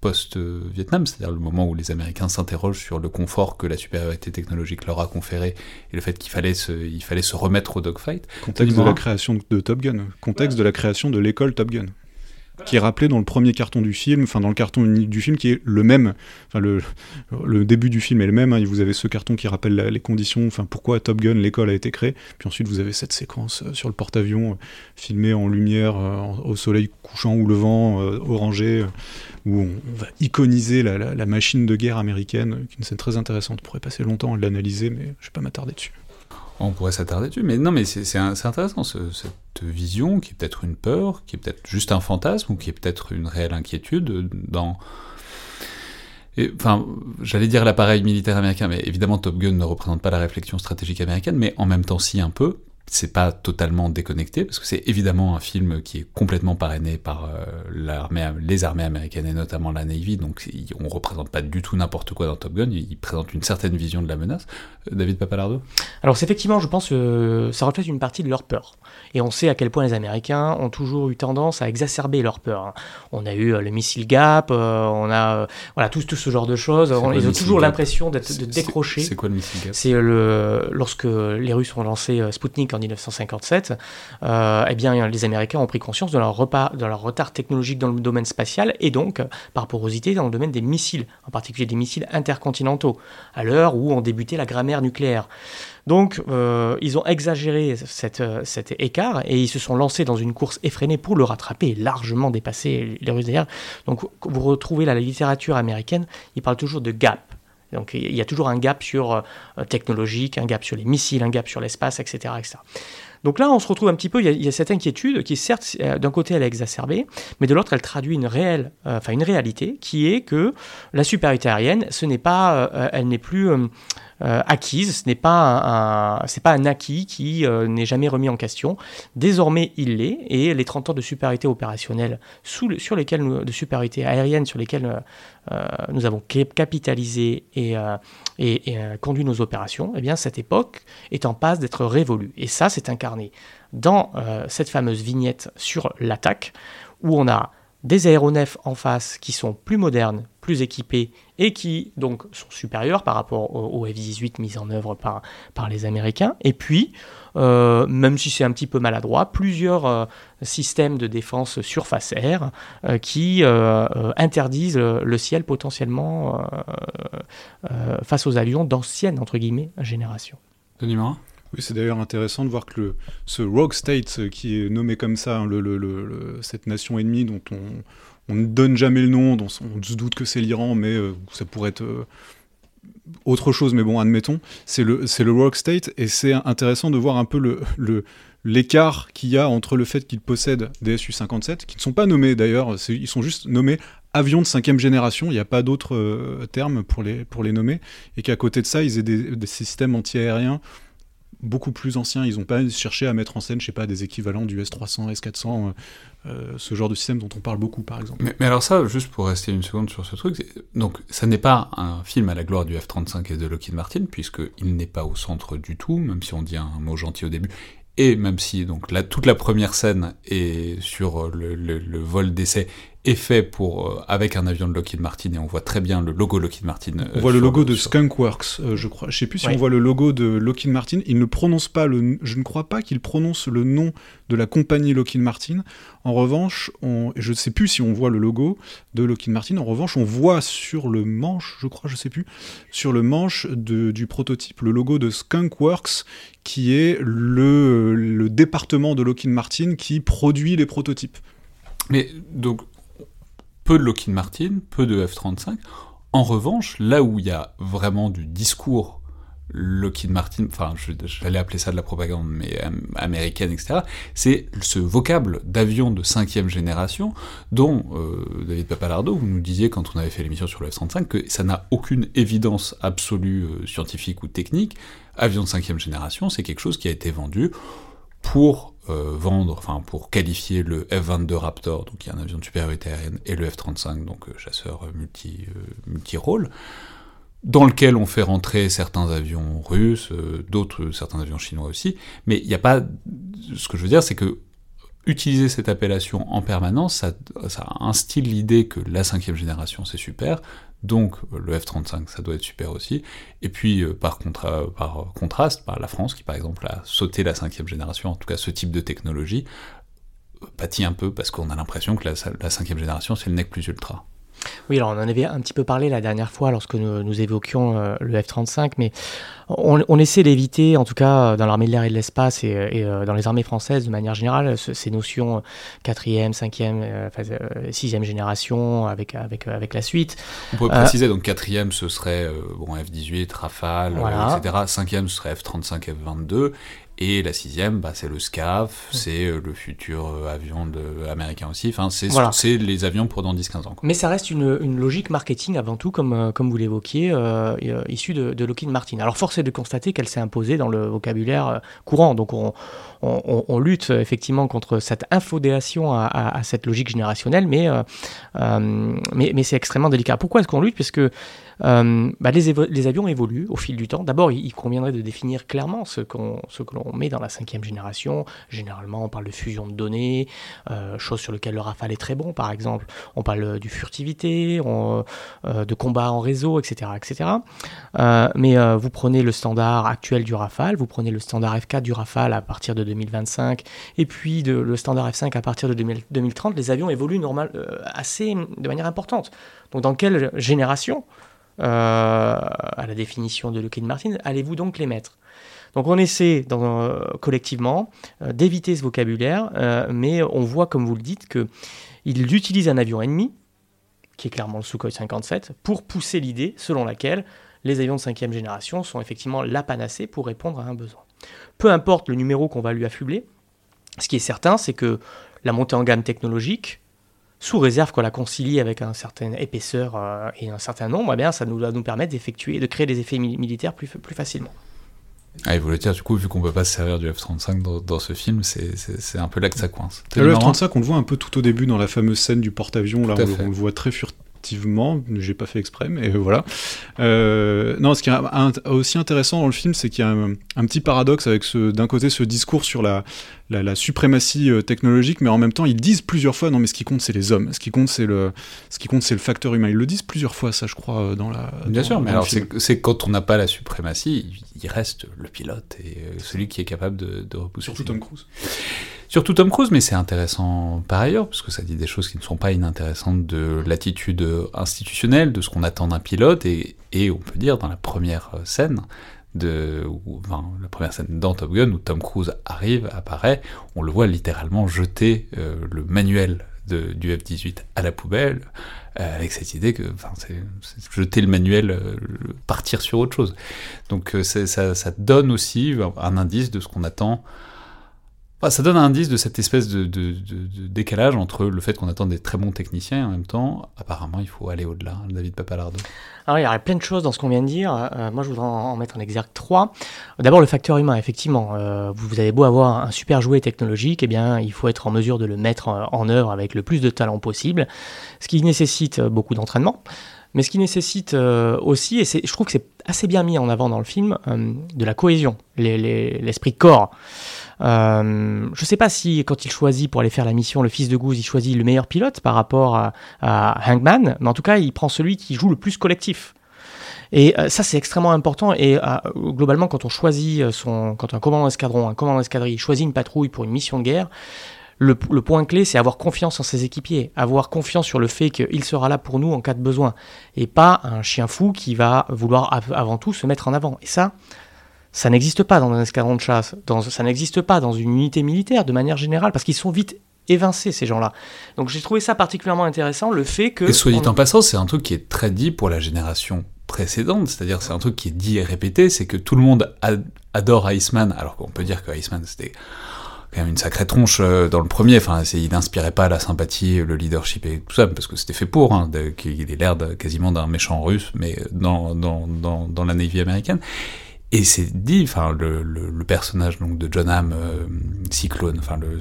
post-Vietnam, c'est-à-dire le moment où les Américains s'interrogent sur le confort que la supériorité technologique leur a conféré et le fait qu'il fallait se, il fallait se remettre au dogfight. Contexte de la création de Top Gun, contexte de la création de l'école Top Gun qui est rappelé dans le premier carton du film, enfin dans le carton unique du film, qui est le même. Enfin, le, début du film est le même. Hein. vous avez ce carton qui rappelle les conditions, enfin pourquoi Top Gun, l'école a été créée. Puis ensuite vous avez cette séquence euh, sur le porte-avions, euh, filmée en lumière, euh, au soleil couchant ou levant, orangé, où on, va iconiser la, la, machine de guerre américaine, qui est une scène très intéressante. On pourrait passer longtemps à l'analyser, mais je ne vais pas m'attarder dessus. On pourrait s'attarder dessus, mais non, mais c'est intéressant, cette vision qui est peut-être une peur, qui est peut-être juste un fantasme, ou qui est peut-être une réelle inquiétude dans... enfin, j'allais dire l'appareil militaire américain, mais évidemment Top Gun ne représente pas la réflexion stratégique américaine, mais en même temps si un peu, c'est pas totalement déconnecté, parce que c'est évidemment un film qui est complètement parrainé par euh, les armées américaines et notamment la Navy, donc on représente pas du tout n'importe quoi dans Top Gun, il, présente une certaine vision de la menace. Euh, David Papalardo? Alors c'est effectivement, je pense que ça reflète une partie de leur peur. Et on sait à quel point les Américains ont toujours eu tendance à exacerber leur peur. Hein. On a eu euh, le missile Gap, on a voilà tout, tout, ce genre de choses. ils ont toujours l'impression d'être de décrocher. C'est quoi le missile Gap? C'est le lorsque les Russes ont lancé Sputnik en 1957, euh, eh bien, les Américains ont pris conscience de leur, repas, de leur retard technologique dans le domaine spatial et donc, par porosité, dans le domaine des missiles, en particulier des missiles intercontinentaux, à l'heure où on débutait la grammaire nucléaire. Donc, euh, ils ont exagéré cette, cet écart et ils se sont lancés dans une course effrénée pour le rattraper et largement dépasser les Russes derrière. Donc, vous retrouvez la littérature américaine, ils parlent toujours de gap. Donc il y a toujours un gap sur euh, technologique, un gap sur les missiles, un gap sur l'espace, etc., etc. Donc là, on se retrouve un petit peu, il y a, cette inquiétude qui, certes, euh, d'un côté, elle est exacerbée, mais de l'autre, elle traduit une réelle, euh, enfin une réalité, qui est que la supériorité aérienne, ce n'est pas, elle n'est plus euh, acquise. Ce n'est pas un, pas un acquis qui euh, n'est jamais remis en question. Désormais, il l'est, et les 30 ans de supériorité opérationnelle sur lesquels de supériorité aérienne sur lesquels euh, nous avons capitalisé et, et, conduit nos opérations, eh bien, cette époque est en passe d'être révolue. Et ça, c'est incarné dans cette fameuse vignette sur l'attaque, où on a des aéronefs en face qui sont plus modernes, plus équipés et qui donc sont supérieurs par rapport au, F-18 mis en œuvre par, par les Américains. Et puis, euh, même si c'est un petit peu maladroit, plusieurs euh, systèmes de défense surface air euh, qui interdisent le, ciel potentiellement face aux avions d'ancienne, entre guillemets, génération. Denis oui, c'est d'ailleurs intéressant de voir que le, ce Rogue State, qui est nommé comme ça, hein, le, cette nation ennemie dont on, on, ne donne jamais le nom, on se doute que c'est l'Iran, mais euh, ça pourrait être euh, autre chose, mais bon, admettons, c'est le, le Rogue State, et c'est intéressant de voir un peu le, l'écart qu'il y a entre le fait qu'ils possèdent des Su-57, qui ne sont pas nommés d'ailleurs, ils sont juste nommés avions de cinquième génération, il n'y a pas d'autres euh, termes pour les, pour les nommer, et qu'à côté de ça, ils aient des, des systèmes antiaériens beaucoup plus anciens. Ils n'ont pas cherché à mettre en scène, je sais pas, des équivalents du S300, S400, euh, euh, ce genre de système dont on parle beaucoup, par exemple. Mais, alors ça, juste pour rester une seconde sur ce truc, donc ça n'est pas un film à la gloire du F-35 et de Lockheed Martin, puisqu'il n'est pas au centre du tout, même si on dit un mot gentil au début. Et même si donc la, toute la première scène est sur le, le vol d'essai est fait pour, euh, avec un avion de Lockheed Martin et on voit très bien le logo Lockheed Martin. Euh, on voit le logo de Skunkworks, euh, je crois. Je sais plus si on voit le logo de Lockheed Martin. Il ne prononce pas le, je ne crois pas qu'il prononce le nom de la compagnie Lockheed Martin. En revanche, on, je ne sais plus si on voit le logo de Lockheed Martin. En revanche, on voit sur le manche, je crois, je sais plus, sur le manche de, du prototype, le logo de Skunkworks, qui est le, le département de Lockheed Martin qui produit les prototypes. Mais donc, peu de Lockheed Martin, peu de F-35. En revanche, là où il y a vraiment du discours Lockheed Martin, enfin j'allais appeler ça de la propagande, mais euh, américaine, etc., c'est ce vocable d'avion de cinquième génération dont, euh, David Papalardo, vous nous disiez quand on avait fait l'émission sur le F-35 que ça n'a aucune évidence absolue euh, scientifique ou technique. Avion de cinquième génération, c'est quelque chose qui a été vendu pour vendre, enfin pour qualifier le F-22 Raptor, donc qui est un avion de supériorité aérienne, et le F-35, donc chasseur multi, multi-rôle, dans lequel on fait rentrer certains avions russes, euh, d'autres certains avions chinois aussi, mais il n'y a pas... Ce que je veux dire, c'est que utiliser cette appellation en permanence, ça instille l'idée que la cinquième génération c'est super, donc le F-35 ça doit être super aussi, et puis euh, par, contra par contraste, la France qui par exemple a sauté la cinquième génération, en tout cas ce type de technologie, pâtit un peu parce qu'on a l'impression que la, la cinquième génération c'est le nec plus ultra. Oui, alors on en avait un petit peu parlé la dernière fois lorsque nous, évoquions euh, le F-35, mais on, essaie d'éviter, en tout cas dans l'armée de l'air et de l'espace et, euh, dans les armées françaises de manière générale, ces notions quatrième, cinquième, euh, sixième génération avec, avec, avec la suite. On peut préciser, donc quatrième ce serait bon, F-18, Rafale, etc. Cinquième ce serait F-35, F-22. Et la sixième, bah, c'est le SCAF, c'est euh, le futur euh, avion de, américain aussi. Enfin, c'est les avions pour dans 10-15 ans. Mais ça reste une, une, logique marketing avant tout, comme, euh, comme vous l'évoquiez, euh, issue de, de, Lockheed Martin. Alors, force est de constater qu'elle s'est imposée dans le vocabulaire courant. Donc, on, on, lutte effectivement contre cette infodéation à, cette logique générationnelle, mais, mais, mais c'est extrêmement délicat. Pourquoi est-ce qu'on lutte? Parce que euh, bah, les, les, avions évoluent au fil du temps. D'abord, il, conviendrait de définir clairement ce, qu'on, ce que l'on met dans la cinquième génération. Généralement, on parle de fusion de données, euh, chose sur laquelle le Rafale est très bon, par exemple. On parle euh, du furtivité, de combat en réseau, etc. etc. mais vous prenez le standard actuel du Rafale, vous prenez le standard F4 du Rafale à partir de 2025, et puis le standard F5 à partir de 2030, les avions évoluent normal, assez, de manière importante. Donc dans quelle génération euh, à la définition de Lockheed Martin, allez-vous donc les mettre? Donc on essaie euh, collectivement euh, d'éviter ce vocabulaire, mais on voit, comme vous le dites, qu'il utilise un avion ennemi, qui est clairement le Sukhoi 57, pour pousser l'idée selon laquelle les avions de cinquième génération sont effectivement la panacée pour répondre à un besoin. Peu importe le numéro qu'on va lui affubler, ce qui est certain, c'est que la montée en gamme technologique, sous réserve qu'on la concilie avec une certaine épaisseur euh, et un certain nombre, eh bien, ça nous, va nous permettre d'effectuer, de créer des effets militaires plus, plus facilement. Ah, il voulait dire, du coup, vu qu'on peut pas se servir du F-35 dans, dans, ce film, c'est un peu là que ça coince. Le F-35, on le voit un peu tout au début dans la fameuse scène du porte-avions, là, on, on, le voit très furtivement effectivement, j'ai pas fait exprès, mais voilà. Euh, non, ce qui est aussi intéressant dans le film, c'est qu'il y a un, petit paradoxe avec d'un côté ce discours sur la, la, suprématie euh, technologique, mais en même temps, ils disent plusieurs fois, non, mais ce qui compte, c'est les hommes. Ce qui compte, c'est le, ce qui compte, c'est le facteur humain. Ils le disent plusieurs fois, ça, je crois, euh, dans la. Bien sûr, mais alors c'est, quand on n'a pas la suprématie, il reste le pilote et celui qui est capable de, de repousser. Surtout Tom Cruise. Surtout Tom Cruise, mais c'est intéressant par ailleurs, parce que ça dit des choses qui ne sont pas inintéressantes de l'attitude institutionnelle, de ce qu'on attend d'un pilote, et, et, on peut dire dans la première scène, de, la première scène dans Top Gun, où Tom Cruise arrive, apparaît, on le voit littéralement jeter euh, le manuel du F-18 à la poubelle, euh, avec cette idée que c'est jeter le manuel, euh, partir sur autre chose. Donc ça, ça donne aussi un indice de ce qu'on attend ça donne un indice de cette espèce de, décalage entre le fait qu'on attend des très bons techniciens et en même temps, apparemment, il faut aller au-delà. David Papalardo. Alors, il y a plein de choses dans ce qu'on vient de dire. Euh, moi, je voudrais en, mettre en exergue trois. D'abord, le facteur humain, effectivement. Euh, vous avez beau avoir un super jouet technologique, eh bien, il faut être en mesure de le mettre en, œuvre avec le plus de talent possible, ce qui nécessite beaucoup d'entraînement. Mais ce qui nécessite euh, aussi, et je trouve que c'est assez bien mis en avant dans le film, de la cohésion, l'esprit de corps. Euh, je ne sais pas si quand il choisit pour aller faire la mission le fils de Goose, il choisit le meilleur pilote par rapport à, Hangman, mais en tout cas il prend celui qui joue le plus collectif. Et euh, ça, c'est extrêmement important. Et euh, globalement, quand on choisit son, quand un commandant d'escadron, un commandant d'escadrille choisit une patrouille pour une mission de guerre, le, point clé, c'est avoir confiance en ses équipiers, avoir confiance sur le fait qu'il sera là pour nous en cas de besoin, et pas un chien fou qui va vouloir avant tout se mettre en avant. Et ça, ça n'existe pas dans un escadron de chasse, dans, ça n'existe pas dans une unité militaire de manière générale, parce qu'ils sont vite évincés, ces gens-là. Donc j'ai trouvé ça particulièrement intéressant, le fait que... Et soit dit en passant, c'est un truc qui est très dit pour la génération précédentes, c'est-à-dire c'est un truc qui est dit et répété, c'est que tout le monde adore Iceman, alors qu'on peut dire que Iceman c'était quand même une sacrée tronche euh, dans le premier. Enfin, il n'inspirait pas la sympathie, le leadership et tout ça, parce que c'était fait pour, hein, qu'il ait l'air quasiment d'un méchant russe, mais dans, dans, dans, dans la Navy américaine. Et c'est dit, enfin, le, le, le, personnage donc de John Hamm, euh, Cyclone, enfin, le,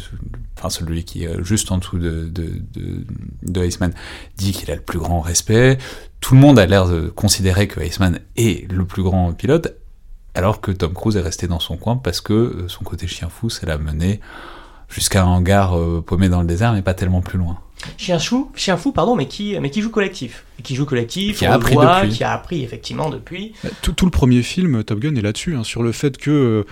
enfin, celui qui est juste en dessous de, de, de, de Iceman, dit qu'il a le plus grand respect. Tout le monde a l'air de considérer que Iceman est le plus grand pilote, alors que Tom Cruise est resté dans son coin parce que euh, son côté chien fou, c'est l'a mené jusqu'à un hangar euh, paumé dans le désert, mais pas tellement plus loin. Chien fou, chien fou, pardon, mais qui, mais qui joue collectif, qui joue collectif, qui a appris depuis. qui a appris effectivement depuis. Tout, tout, le premier film, Top Gun, est là-dessus, hein, sur le fait que euh,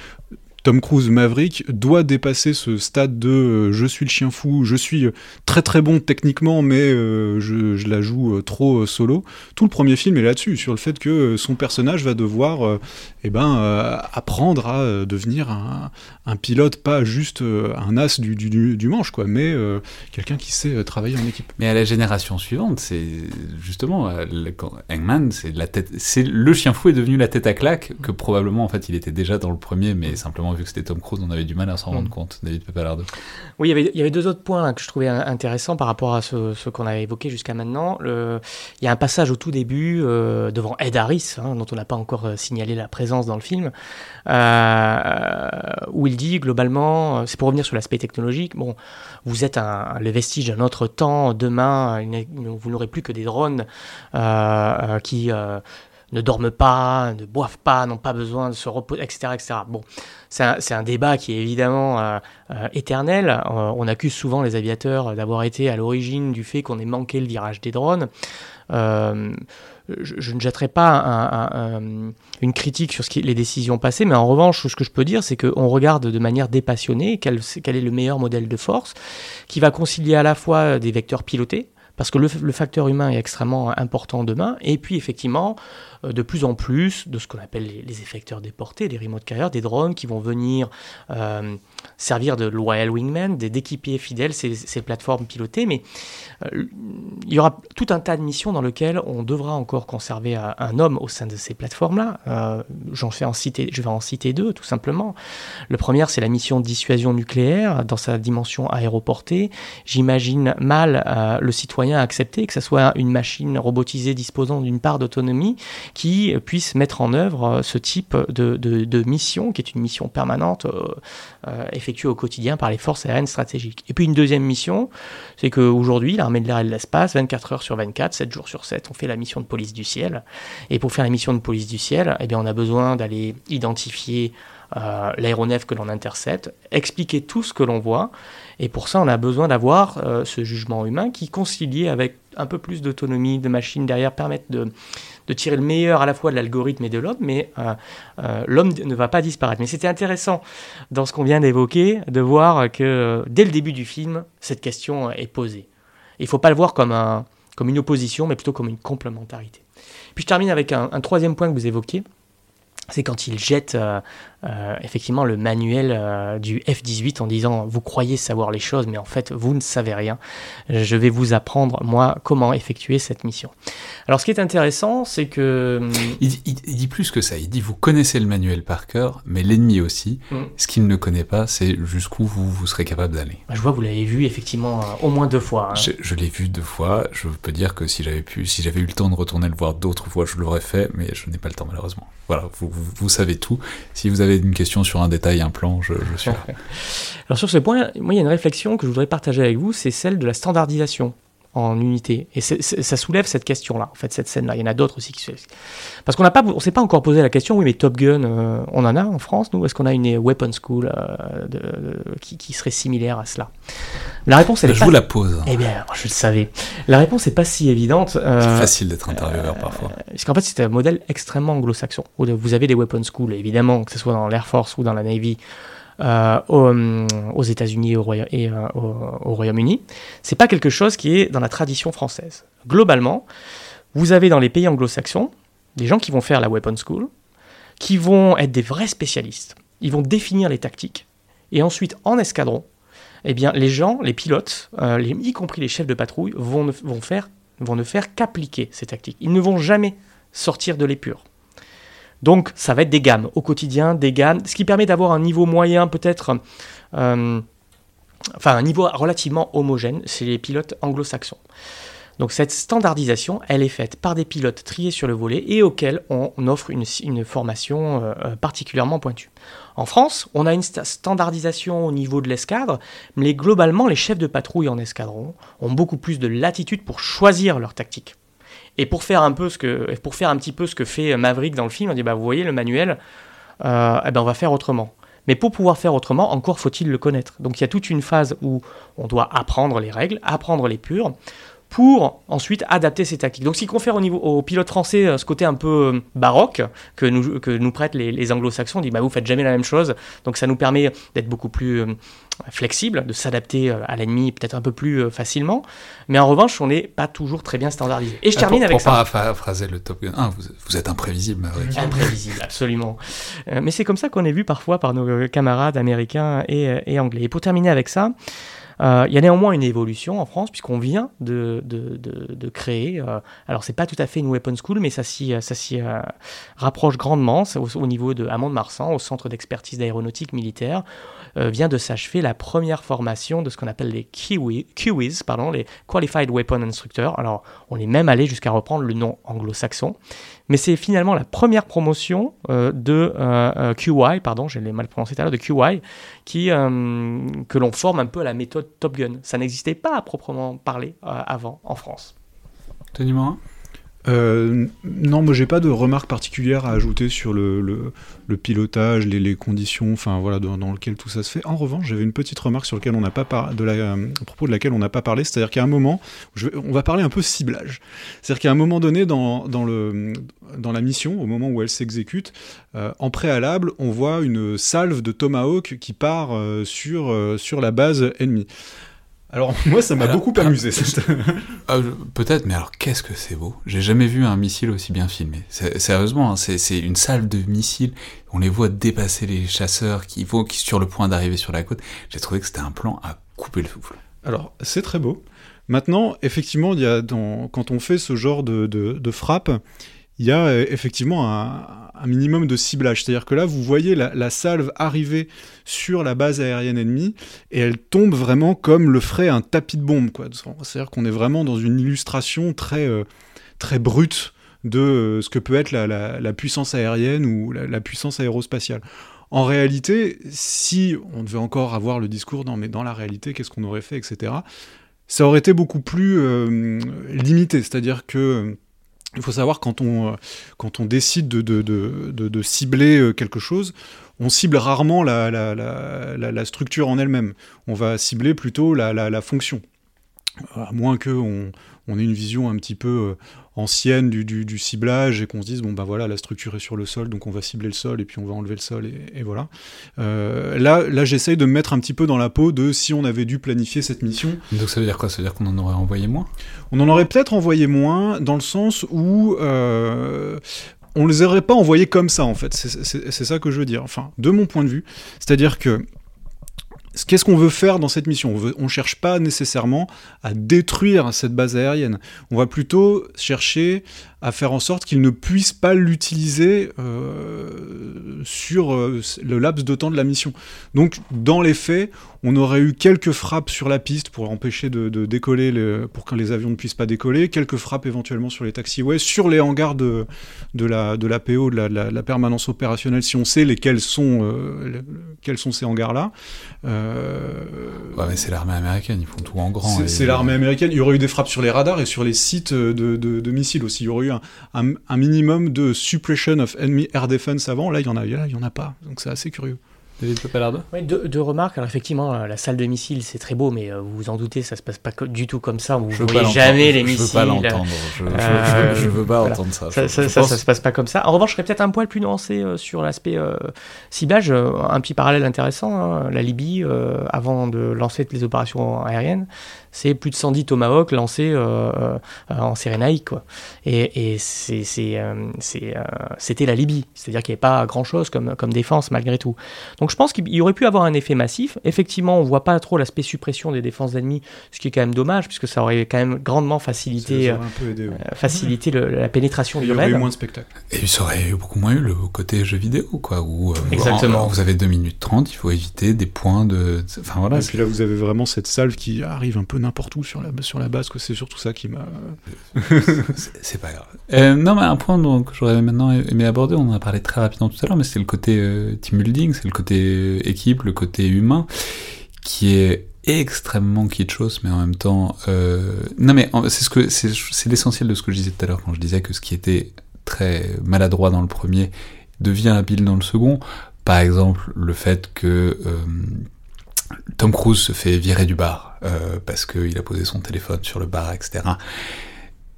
Tom Cruise Maverick doit dépasser ce stade de euh, je suis le chien fou, je suis euh, très très bon techniquement, mais euh, je, la joue trop solo. Tout le premier film est là-dessus, sur le fait que son personnage va devoir eh ben, apprendre à devenir un, pilote, pas juste un as du, manche, quoi, mais quelqu'un qui sait travailler en équipe. Mais à la génération suivante, c'est justement quand Hangman, c'est la tête, c'est le chien fou est devenu la tête à claque que probablement en fait il était déjà dans le premier, mais simplement vu que c'était Tom Cruise, on avait du mal à s'en rendre mm. compte, David Pepalardo. Oui, il y, avait, il y avait deux autres points que je trouvais intéressants par rapport à ce, qu'on avait évoqué jusqu'à maintenant. Le, il y a un passage au tout début euh, devant Ed Harris, hein, dont on n'a pas encore euh, signalé la présence dans le film, euh, où il dit globalement, c'est pour revenir sur l'aspect technologique, bon, vous êtes un, le vestige d'un autre temps, demain, vous n'aurez plus que des drones qui ne dorment pas, ne boivent pas, n'ont pas besoin de se reposer, etc. etc. Bon, c'est un, débat qui est évidemment euh, euh, éternel. Euh, on accuse souvent les aviateurs d'avoir été à l'origine du fait qu'on ait manqué le virage des drones. Je, ne jetterai pas une critique sur les décisions passées, mais en revanche, ce que je peux dire, c'est qu'on regarde de manière dépassionnée quel, est le meilleur modèle de force qui va concilier à la fois des vecteurs pilotés, parce que le, facteur humain est extrêmement important demain, et puis effectivement euh, de plus en plus de ce qu'on appelle les, effecteurs déportés, des remote carriers, des drones qui vont venir euh, servir de loyal wingman, d'équipiers fidèles, ces, ces, plateformes pilotées, mais euh, il y aura tout un tas de missions dans lesquelles on devra encore conserver un, homme au sein de ces plateformes-là. J'en fais en citer, je vais en citer deux, tout simplement. Le premier, c'est la mission de dissuasion nucléaire dans sa dimension aéroportée. J'imagine mal le citoyen accepter que ce soit une machine robotisée disposant d'une part d'autonomie qui puisse mettre en œuvre euh, ce type de, mission, qui est une mission permanente euh, euh, effectuée au quotidien par les forces aériennes stratégiques. Et puis une deuxième mission, c'est qu'aujourd'hui, l'armée de l'air et de l'espace, 24 heures sur 24, 7 jours sur 7, on fait la mission de police du ciel. Et pour faire la mission de police du ciel, eh bien, on a besoin d'aller identifier l'aéronef que l'on intercepte, expliquer tout ce que l'on voit. Et pour ça, on a besoin d'avoir ce jugement humain qui, concilié avec un peu plus d'autonomie de machine derrière, permettent de, de tirer le meilleur à la fois de l'algorithme et de l'homme, mais euh, euh, l'homme ne va pas disparaître. Mais c'était intéressant dans ce qu'on vient d'évoquer de voir que euh, dès le début du film, cette question est posée. Il ne faut pas le voir comme, un, comme une opposition, mais plutôt comme une complémentarité. Puis je termine avec un, troisième point que vous évoquiez, c'est quand il jette effectivement le manuel euh, du F-18 en disant vous croyez savoir les choses mais en fait vous ne savez rien. Je vais vous apprendre moi comment effectuer cette mission. Alors ce qui est intéressant c'est que... Hum, il, dit plus que ça, il dit vous connaissez le manuel par cœur mais l'ennemi aussi. Mm. Ce qu'il ne connaît pas c'est jusqu'où vous, vous serez capable d'aller. Je vois vous l'avez vu effectivement euh, au moins deux fois. Hein. Je, l'ai vu deux fois, je peux dire que si j'avais pu, si j'avais eu le temps de retourner le voir d'autres fois je l'aurais fait mais je n'ai pas le temps malheureusement. Voilà, vous, vous, vous savez tout. Si vous avez avez une question sur un détail, un plan, je, suis là. Alors sur ce point, moi il y a une réflexion que je voudrais partager avec vous, c'est celle de la standardisation en unité. Et ça soulève cette question-là, en fait, cette scène-là. Il y en a d'autres aussi qui se... Parce qu'on n'a pas, on s'est pas encore posé la question, oui, mais Top Gun, euh, on en a en France, nous? Est-ce qu'on a une weapon school euh, de, qui, serait similaire à cela? La réponse, elle Je vous la pose. Eh bien, je le savais. La réponse n'est pas si évidente. Euh, c'est facile d'être intervieweur parfois. Parce qu'en fait, c'est un modèle extrêmement anglo-saxon. Vous avez des weapon schools, évidemment, que ce soit dans l'Air Force ou dans la Navy, euh, aux, États-Unis et euh, au, Royaume-Uni. C'est pas quelque chose qui est dans la tradition française. Globalement, vous avez dans les pays anglo-saxons des gens qui vont faire la weapon school, qui vont être des vrais spécialistes. Ils vont définir les tactiques. Et ensuite, en escadron, eh bien, les gens, les pilotes, euh, y compris les chefs de patrouille, vont ne, vont faire, vont ne faire qu'appliquer ces tactiques. Ils ne vont jamais sortir de l'épure. Donc ça va être des gammes au quotidien, des gammes, ce qui permet d'avoir un niveau moyen peut-être, euh, enfin un niveau relativement homogène, c'est les pilotes anglo-saxons. Donc cette standardisation, elle est faite par des pilotes triés sur le volet et auxquels on offre une, formation euh, euh, particulièrement pointue. En France, on a une standardisation au niveau de l'escadre, mais globalement, les chefs de patrouille en escadron ont beaucoup plus de latitude pour choisir leur tactique. Et pour faire un peu ce que, pour faire un petit peu ce que fait Maverick dans le film, on dit bah vous voyez le manuel, euh, eh ben on va faire autrement. Mais pour pouvoir faire autrement, encore faut-il le connaître. Donc il y a toute une phase où on doit apprendre les règles, apprendre les purs, pour ensuite adapter ces tactiques. Donc, ce qui confère au niveau aux pilotes français euh, ce côté un peu euh, baroque que nous, prêtent les, anglo-saxons, on dit bah, vous faites jamais la même chose, donc ça nous permet d'être beaucoup plus flexible, de s'adapter à l'ennemi peut-être un peu plus facilement, mais en revanche, on n'est pas toujours très bien standardisé. Et je termine avec ça. Pour paraphraser le Top Gun 1, vous, êtes imprévisible. Imprévisible, absolument. mais c'est comme ça qu'on est vu parfois par nos camarades américains et, et anglais. Et pour terminer avec ça, euh, il y a néanmoins une évolution en France, puisqu'on vient de, de, de, créer, euh, alors c'est pas tout à fait une weapon school, mais ça s'y, ça s'y euh, rapproche grandement, au, au, niveau de Amont-de-Marsan, au centre d'expertise d'aéronautique militaire, vient de s'achever la première formation de ce qu'on appelle les QWIS, pardon, les Qualified Weapon Instructors. Alors, on est même allé jusqu'à reprendre le nom anglo-saxon mais c'est finalement la première promotion euh, de euh, euh, QY, pardon, j'ai mal prononcé tout à l'heure, de QY, qui, que l'on forme un peu à la méthode Top Gun. Ça n'existait pas à proprement parler avant en France. Tony Morin? Euh, non, moi j'ai pas de remarques particulières à ajouter sur le, le, pilotage, les, les, conditions, enfin voilà, dans, lequel tout ça se fait. En revanche, j'avais une petite remarque sur lequel on n'a pas de la, euh, à propos de laquelle on n'a pas parlé, c'est-à-dire qu'à un moment, je on va parler un peu ciblage. C'est-à-dire qu'à un moment donné, dans, dans, le, dans la mission, au moment où elle s'exécute, euh, en préalable, on voit une salve de Tomahawk qui part sur, sur la base ennemie. Alors moi ça m'a beaucoup amusé. Ah, peut-être, mais alors qu'est-ce que c'est beau? J'ai jamais vu un missile aussi bien filmé. Sérieusement, hein, c'est une salle de missiles. On les voit dépasser les chasseurs qui vont qui sur le point d'arriver sur la côte. J'ai trouvé que c'était un plan à couper le souffle. Alors c'est très beau. Maintenant, effectivement, il y a dans, quand on fait ce genre de, de, de frappe, il y a euh, effectivement un, minimum de ciblage. C'est-à-dire que là, vous voyez la, salve arriver sur la base aérienne ennemie et elle tombe vraiment comme le ferait un tapis de bombe. C'est-à-dire qu'on est vraiment dans une illustration très, euh, très brute de euh, ce que peut être la, puissance aérienne ou la, puissance aérospatiale. En réalité, si on devait encore avoir le discours, mais dans la réalité, qu'est-ce qu'on aurait fait, etc., ça aurait été beaucoup plus limité. C'est-à-dire que il faut savoir quand on, euh, quand on décide de, de, cibler euh, quelque chose, on cible rarement la, la, la, structure en elle-même. On va cibler plutôt la, fonction. À moins qu'on on ait une vision un petit peu euh, ancienne du, du, ciblage et qu'on se dise bon bah voilà la structure est sur le sol donc on va cibler le sol et puis on va enlever le sol et, voilà. Euh, là là j'essaye de me mettre un petit peu dans la peau de si on avait dû planifier cette mission. Donc ça veut dire quoi? Ça veut dire qu'on en aurait envoyé moins? On en aurait peut-être envoyé moins dans le sens où euh, on les aurait pas envoyés comme ça en fait. C'est ça que je veux dire. Enfin de mon point de vue c'est à dire que Qu'est-ce qu'on veut faire dans cette mission? On ne cherche pas nécessairement à détruire cette base aérienne. On va plutôt chercher à faire en sorte qu'ils ne puissent pas l'utiliser euh, sur euh, le laps de temps de la mission. Donc, dans les faits, on aurait eu quelques frappes sur la piste pour empêcher de, décoller, pour que les avions ne puissent pas décoller, quelques frappes éventuellement sur les taxiways, sur les hangars de, de, la, de l'APO, de la, permanence opérationnelle, si on sait lesquels sont, euh, quels sont ces hangars-là. Ouais, mais c'est l'armée américaine, ils font tout en grand. C'est, l'armée américaine. Il y aurait eu des frappes sur les radars et sur les sites de, missiles aussi. Il y aurait eu un, minimum de suppression of enemy air defense avant. Là, il y en a, il y en a pas. Donc c'est assez curieux. Oui, deux, remarques. Alors effectivement, euh, la salle de missiles, c'est très beau, mais euh, vous vous en doutez, ça se passe pas du tout comme ça. Vous ne voyez jamais les missiles. Je veux pas l'entendre. Je, euh, veux pas entendre ça. Ça, ça, se passe pas comme ça. En revanche, je serais peut-être un poil plus nuancé sur l'aspect ciblage. un petit parallèle intéressant. Hein. La Libye, avant de lancer les opérations aériennes, c'est plus de 110 tomahawks lancés euh, euh, en Cyrénaïque. Quoi. Et, et euh, euh, c'était la Libye, c'est-à-dire qu'il n'y avait pas grand-chose comme, comme défense malgré tout. Donc je pense qu'il y aurait pu avoir un effet massif. Effectivement, on ne voit pas trop l'aspect suppression des défenses ennemies, ce qui est quand même dommage, puisque ça aurait quand même grandement facilité, aidé, ouais. euh, facilité le- la pénétration Il du y aurait raid. eu moins de spectacles. Et ça aurait eu beaucoup moins eu le côté jeu vidéo, quoi, où euh, Exactement. vous avez 2 minutes 30, il faut éviter des points de... Enfin voilà, et puis là, vous avez vraiment cette salve qui arrive un peu n'importe où sur la, sur la base. quoi. C'est surtout ça qui m'a. c'est pas grave. Euh, non, mais un point donc, que j'aurais maintenant aimé aborder, on en a parlé très rapidement tout à l'heure, mais c'est le côté euh, team building, c'est le côté euh, équipe, le côté humain, qui est extrêmement kitschos, mais en même temps... euh, Non, mais c'est ce que c'est c'est l'essentiel de ce que je disais tout à l'heure quand je disais que ce qui était très maladroit dans le premier devient habile dans le second. Par exemple, le fait que euh, Tom Cruise se fait virer du bar euh, parce qu'il a posé son téléphone sur le bar, etc.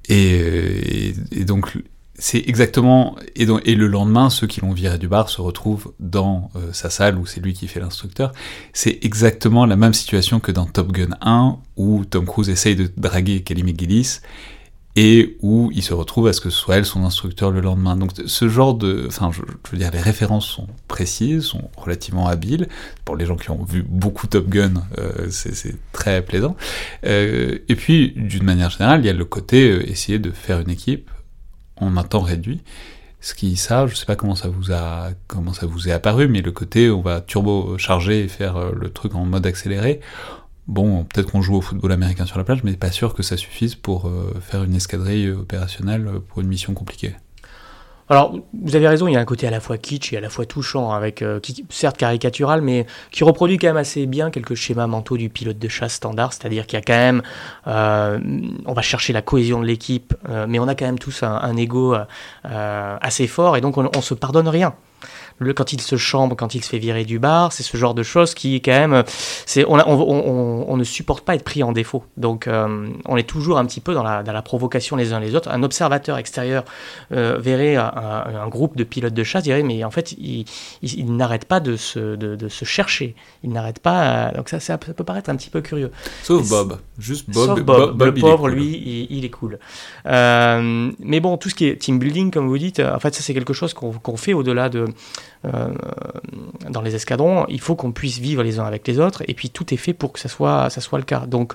Et, euh, et, donc, c'est exactement. Et le lendemain, ceux qui l'ont viré du bar se retrouvent dans euh, sa salle où c'est lui qui fait l'instructeur. C'est exactement la même situation que dans Top Gun 1 où Tom Cruise essaye de draguer Kelly McGillis et où il se retrouve à ce que ce soit elle son instructeur le lendemain. Donc ce genre de... Enfin, je, veux dire, les références sont précises, sont relativement habiles. Pour les gens qui ont vu beaucoup Top Gun, euh, c'est très plaisant. Euh, et puis, d'une manière générale, il y a le côté euh, essayer de faire une équipe en un temps réduit. Ce qui, ça, je sais pas comment ça vous a, comment ça vous est apparu, mais le côté on va turbo charger et faire le truc en mode accéléré. Bon, peut-être qu'on joue au football américain sur la plage, mais pas sûr que ça suffise pour euh, faire une escadrille opérationnelle euh, pour une mission compliquée. Alors, vous avez raison, il y a un côté à la fois kitsch et à la fois touchant, avec euh, certes caricatural, mais qui reproduit quand même assez bien quelques schémas mentaux du pilote de chasse standard, c'est-à-dire qu'il y a quand même, euh, on va chercher la cohésion de l'équipe, euh, mais on a quand même tous un, un ego euh, assez fort, et donc on, on se pardonne rien. Le, quand il se chambre, quand il se fait virer du bar, c'est ce genre de choses qui, quand même, c'est, on, on, on- on ne supporte pas être pris en défaut. Donc, euh, on est toujours un petit peu dans la, dans la provocation les uns les autres. Un observateur extérieur euh, verrait un, groupe de pilotes de chasse, dirait, mais en fait, il, il, il n'arrête pas de se, de, de se chercher. Il n'arrête pas. euh, donc, ça, ça, peut paraître un petit peu curieux. Sauf Bob. Juste Bob. Sauf Bob, le pauvre, cool. lui, il, il est cool. Euh, mais bon, tout ce qui est team building, comme vous dites, en fait, ça c'est quelque chose qu'on qu'on fait au-delà de dans les escadrons. Il faut qu'on puisse vivre les uns avec les autres, et puis tout est fait pour que ça soit, ça soit le cas. Donc,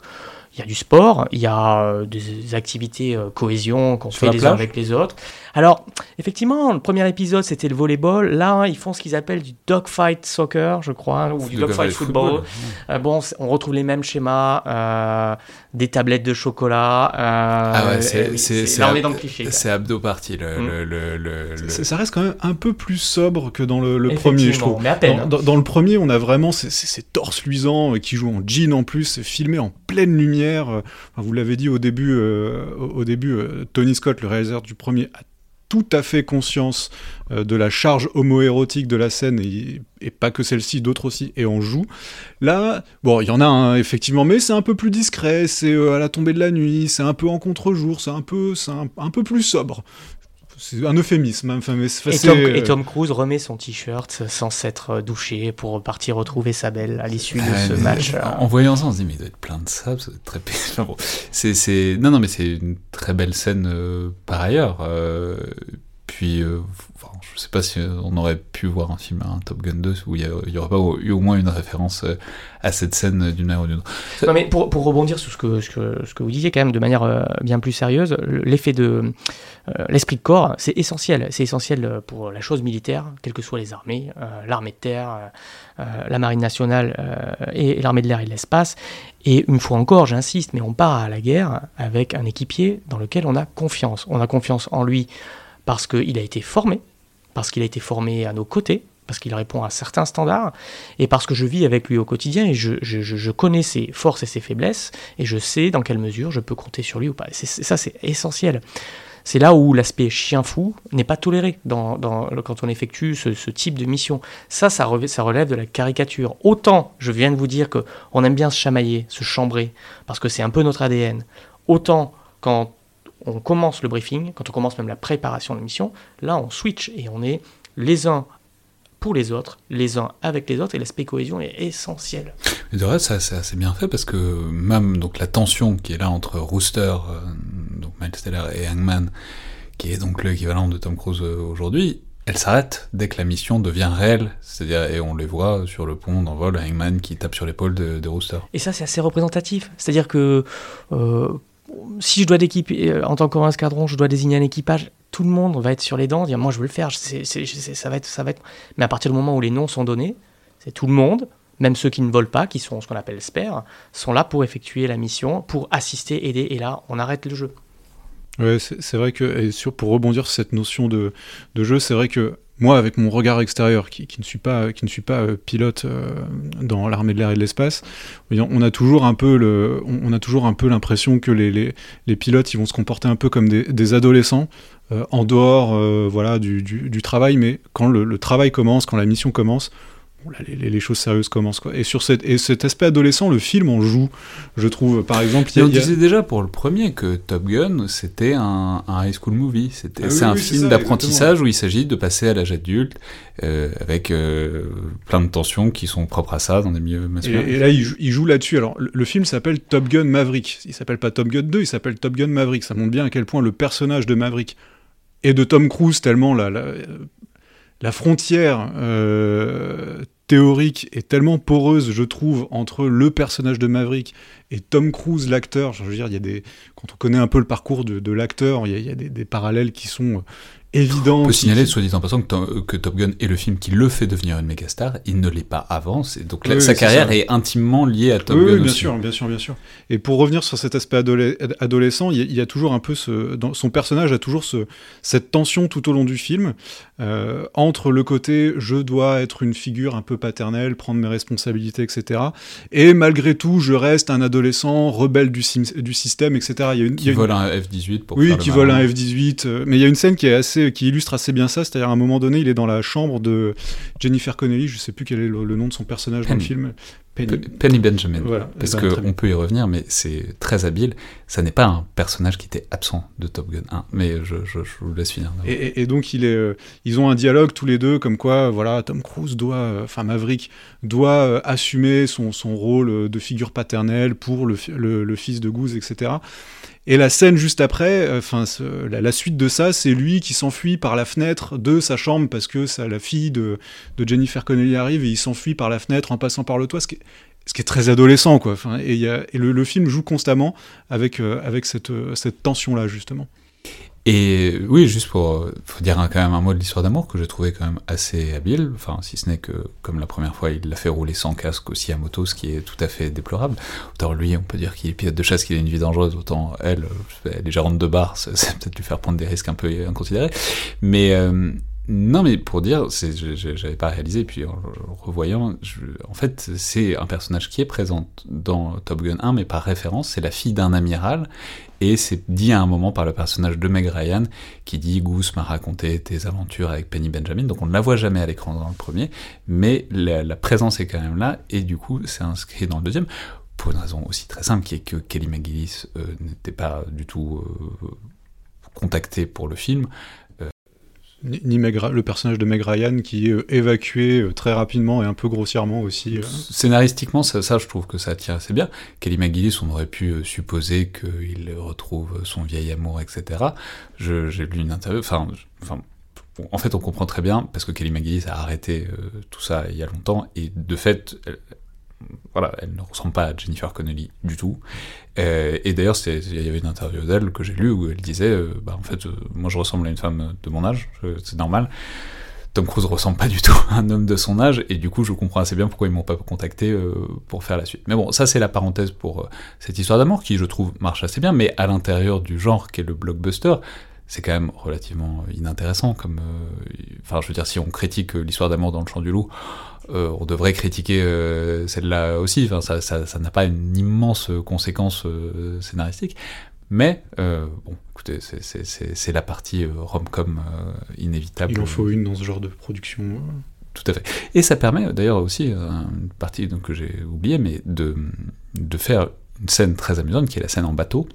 il y a du sport, il y a euh, des activités euh, cohésion qu'on fait les uns avec les autres. Alors, effectivement, le premier épisode c'était le volleyball. Là, ils font ce qu'ils appellent du dogfight soccer, je crois, ou du dogfight football. Euh, bon, on retrouve les mêmes schémas, euh, des tablettes de chocolat. euh, Ah ouais, c'est là on ab- est dans le cliché. C'est abdo party, le, Mm. le, le, le- le- Ça, reste quand même un peu plus sobre que dans le, le premier, je trouve. mais à peine. Dans, dans- dans le premier, on a vraiment ces, ces- ces torses luisants qui jouent en jean en plus, filmés en pleine lumière. Euh, vous l'avez dit au début, euh, au début euh, Tony Scott, le réalisateur du premier, a tout à fait conscience de la charge homoérotique de la scène, et, pas que celle-ci, d'autres aussi, et en joue. Là, bon, il y en a un, effectivement, mais c'est un peu plus discret, c'est à la tombée de la nuit, c'est un peu en contre-jour, c'est un, un peu plus sobre. C'est un euphémisme, hein, enfin, mais c'est- Et Tom, et Tom Cruise remet son t-shirt sans s'être euh, douché pour partir retrouver sa belle à l'issue de ce mais match. En, en voyant ça, on se dit, mais il doit être plein de sable, ça doit être très. Enfin, bon, c'est, c'est... Non, non, mais c'est une très belle scène euh, par ailleurs. euh, puis, euh, enfin, je sais pas si on aurait pu voir un film, un Top Gun 2, où il y, a- il y aurait pas eu au moins une référence euh, à cette scène d'une manière ou d'une autre. Non, mais pour, rebondir sur ce que, vous disiez quand même de manière euh, bien plus sérieuse, l'effet de euh, l'esprit de corps, c'est essentiel. C'est essentiel pour la chose militaire, quelles que soient les armées, l'armée de terre, la marine nationale et l'armée de l'air et de l'espace. Et une fois encore, j'insiste, mais on part à la guerre avec un équipier dans lequel on a confiance. On a confiance en lui parce qu'il a été formé, parce qu'il a été formé à nos côtés, parce qu'il répond à certains standards, et parce que je vis avec lui au quotidien et je, connais ses forces et ses faiblesses, et je sais dans quelle mesure je peux compter sur lui ou pas. C'est- ça, c'est essentiel. C'est là où l'aspect chien fou n'est pas toléré quand on effectue ce, type de mission. Ça, ça, reve- ça relève de la caricature. Autant, je viens de vous dire que on aime bien se chamailler, se chambrer, parce que c'est un peu notre ADN. Autant, quand on commence le briefing, quand on commence même la préparation de la mission, là, on switch et on est les uns pour les autres, les uns avec les autres, et l'aspect cohésion est essentiel. Mais de reste, c'est assez bien fait parce que même donc la tension qui est là entre Rooster, euh, donc Miles Teller et Hangman, qui est donc l'équivalent de Tom Cruise euh, aujourd'hui, elle s'arrête dès que la mission devient réelle. C'est-à-dire, et on les voit sur le pont d'envol, Hangman qui tape sur l'épaule de, de Rooster. Et ça, c'est assez représentatif. C'est-à-dire que euh, si je dois d'équiper, euh, en tant qu'un escadron, je dois désigner un équipage, tout le monde va être sur les dents, dire moi je veux le faire, ça, va être, ça va être. Mais à partir du moment où les noms sont donnés, c'est tout le monde, même ceux qui ne volent pas, qui sont ce qu'on appelle spares, sont là pour effectuer la mission, pour assister, aider, et là, on arrête le jeu. Ouais, c'est vrai que, et sur, pour rebondir sur cette notion de, de jeu, c'est vrai que moi, avec mon regard extérieur, qui, qui ne suis pas, qui ne suis pas euh, pilote euh, dans l'armée de l'air et de l'espace, on a toujours un peu le, on, a toujours un peu l'impression que les, les, les pilotes, ils vont se comporter un peu comme des, adolescents, euh, en dehors, voilà, du, du, travail, mais quand le, travail commence, quand la mission commence, les, choses sérieuses commencent. Quoi. Et sur cette, et cet aspect adolescent, le film en joue, je trouve. Par exemple, il y a- on a- disait déjà pour le premier que Top Gun, c'était un, un high school movie. C'était, Ah oui, c'est un oui, film d'apprentissage où il s'agit de passer à l'âge adulte, euh, avec euh, plein de tensions qui sont propres à ça dans des milieux masculins. Et, et là, il joue, là-dessus. Alors, le, le film s'appelle Top Gun Maverick. Il s'appelle pas Top Gun 2, il s'appelle Top Gun Maverick. Ça montre bien à quel point le personnage de Maverick et de Tom Cruise, tellement la, la, la frontière euh, théorique est tellement poreuse, je trouve, entre le personnage de Maverick et Tom Cruise, l'acteur. Je veux dire, il y a des, quand on connaît un peu le parcours de, l'acteur, il y a, des, des parallèles qui sont euh, évidents. On peut signaler, soit dit en passant, que, To- que Top Gun est le film qui le fait devenir une méga star. Il ne l'est pas avant. Donc là, Oui, sa carrière ça. est intimement liée à Top oui, Gun oui, bien aussi. sûr, bien sûr, bien sûr. Et pour revenir sur cet aspect adole- adolescent, il y, a, il y a toujours un peu ce, dans, son personnage a toujours ce, cette tension tout au long du film euh, entre le côté je dois être une figure un peu paternelle, prendre mes responsabilités, etc. Et malgré tout, je reste un adolescent rebelle du, système, etc. Il y a une, il y Qui a une- vole un F-18 pour oui, faire le qui vole un F-18. euh, mais il y a une scène qui est assez, qui illustre assez bien ça. C'est-à-dire à un moment donné, il est dans la chambre de Jennifer Connelly. Je sais plus quel est le, le nom de son personnage dans le Penny. film. Penny. Pe- Penny Benjamin. Voilà. Parce Eh ben, qu'on peut y revenir, mais c'est très habile. Ça n'est pas un personnage qui était absent de Top Gun 1. Mais je, je, je vous laisse finir. Et, et- et donc il est, euh, ils ont un dialogue tous les deux, comme quoi, voilà, Tom Cruise doit, euh, enfin Maverick doit euh, assumer son, son rôle de figure paternelle pour le, le fils de Goose, etc. Et la scène juste après, euh, enfin la, suite de ça, c'est lui qui s'enfuit par la fenêtre de sa chambre parce que ça, la fille de, Jennifer Connelly arrive et il s'enfuit par la fenêtre en passant par le toit, ce qui est, très adolescent, quoi. Et le, film joue constamment avec, euh, avec cette, euh, cette tension-là, justement. Et oui, juste pour dire un- quand même un mot de l'histoire d'amour que j'ai trouvé quand même assez habile, enfin si ce n'est que comme la première fois il l'a fait rouler sans casque aussi à moto, ce qui est tout à fait déplorable. Autant lui on peut dire qu'il est pilote de chasse, qu'il a une vie dangereuse, autant elle, elle est gérante de bar, c'est peut-être lui faire prendre des risques un peu inconsidérés. Mais euh, non mais pour dire, j'avais pas réalisé, puis en revoyant, en fait c'est un personnage qui est présent dans Top Gun 1, mais par référence, c'est la fille d'un amiral et c'est dit à un moment par le personnage de Meg Ryan qui dit Goose m'a raconté tes aventures avec Penny Benjamin. Donc on ne la voit jamais à l'écran dans le premier, mais la, la présence est quand même là et du coup c'est inscrit dans le deuxième. Pour une raison aussi très simple qui est que Kelly McGillis euh, n'était pas du tout euh, contactée pour le film. Ni, le personnage de Meg Ryan qui est euh, évacué euh, très rapidement et un peu grossièrement aussi. euh. Scénaristiquement, ça, je trouve que ça tient assez bien. Kelly McGillis, on aurait pu supposer qu'il retrouve son vieil amour, etc. J'ai lu une interview, en fait, on comprend très bien, parce que Kelly McGillis a arrêté tout ça il y a longtemps, et de fait, elle, voilà, elle ne ressemble pas à Jennifer Connelly du tout. Euh, et d'ailleurs, il y avait une interview d'elle que j'ai lue où elle disait, euh, bah, en fait, euh, moi je ressemble à une femme de mon âge, c'est normal. Tom Cruise ressemble pas du tout à un homme de son âge, et du coup, je comprends assez bien pourquoi ils m'ont pas contacté pour faire la suite. Mais bon, ça, c'est la parenthèse pour cette histoire d'amour qui, je trouve, marche assez bien, mais à l'intérieur du genre qu'est le blockbuster, c'est quand même relativement inintéressant. Comme, enfin, je veux dire, si on critique l'histoire d'amour dans le champ du loup, euh, on devrait critiquer euh, celle-là aussi. Enfin, ça, ça, ça n'a pas une immense conséquence euh, scénaristique. Mais bon, écoutez, c'est- la partie rom-com inévitable. Il en faut une dans ce genre de production. euh. Tout à fait. Et ça permet d'ailleurs aussi, une partie donc, que j'ai oubliée, mais de, de faire une scène très amusante qui est la scène en bateau,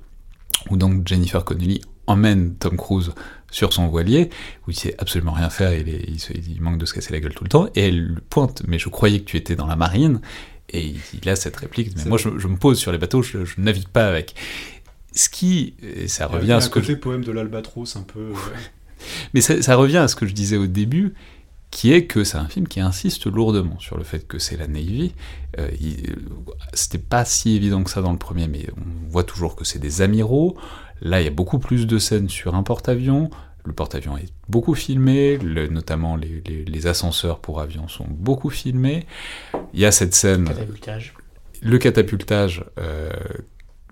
où donc Jennifer Connelly emmène Tom Cruise sur son voilier, où il sait absolument rien faire, il, est- il se- il manque de se casser la gueule tout le temps, et elle lui pointe, mais je croyais que tu étais dans la marine, Et il a cette réplique, mais moi je, je, me pose sur les bateaux, je, je navigue pas avec. Ce qui, et ça Il y a- revient à ce que côté je- poème de l'albatros un peu. euh, Mais ça, ça revient à ce que je disais au début, qui est que c'est un film qui insiste lourdement sur le fait que c'est la Navy. Euh, il- C'était pas si évident que ça dans le premier, mais on voit toujours que c'est des amiraux. Là, il y a beaucoup plus de scènes sur un porte-avions. Le porte-avions est beaucoup filmé, le- notamment les, les- les ascenseurs pour avions sont beaucoup filmés. Il y a cette scène Catapultage. le catapultage, euh,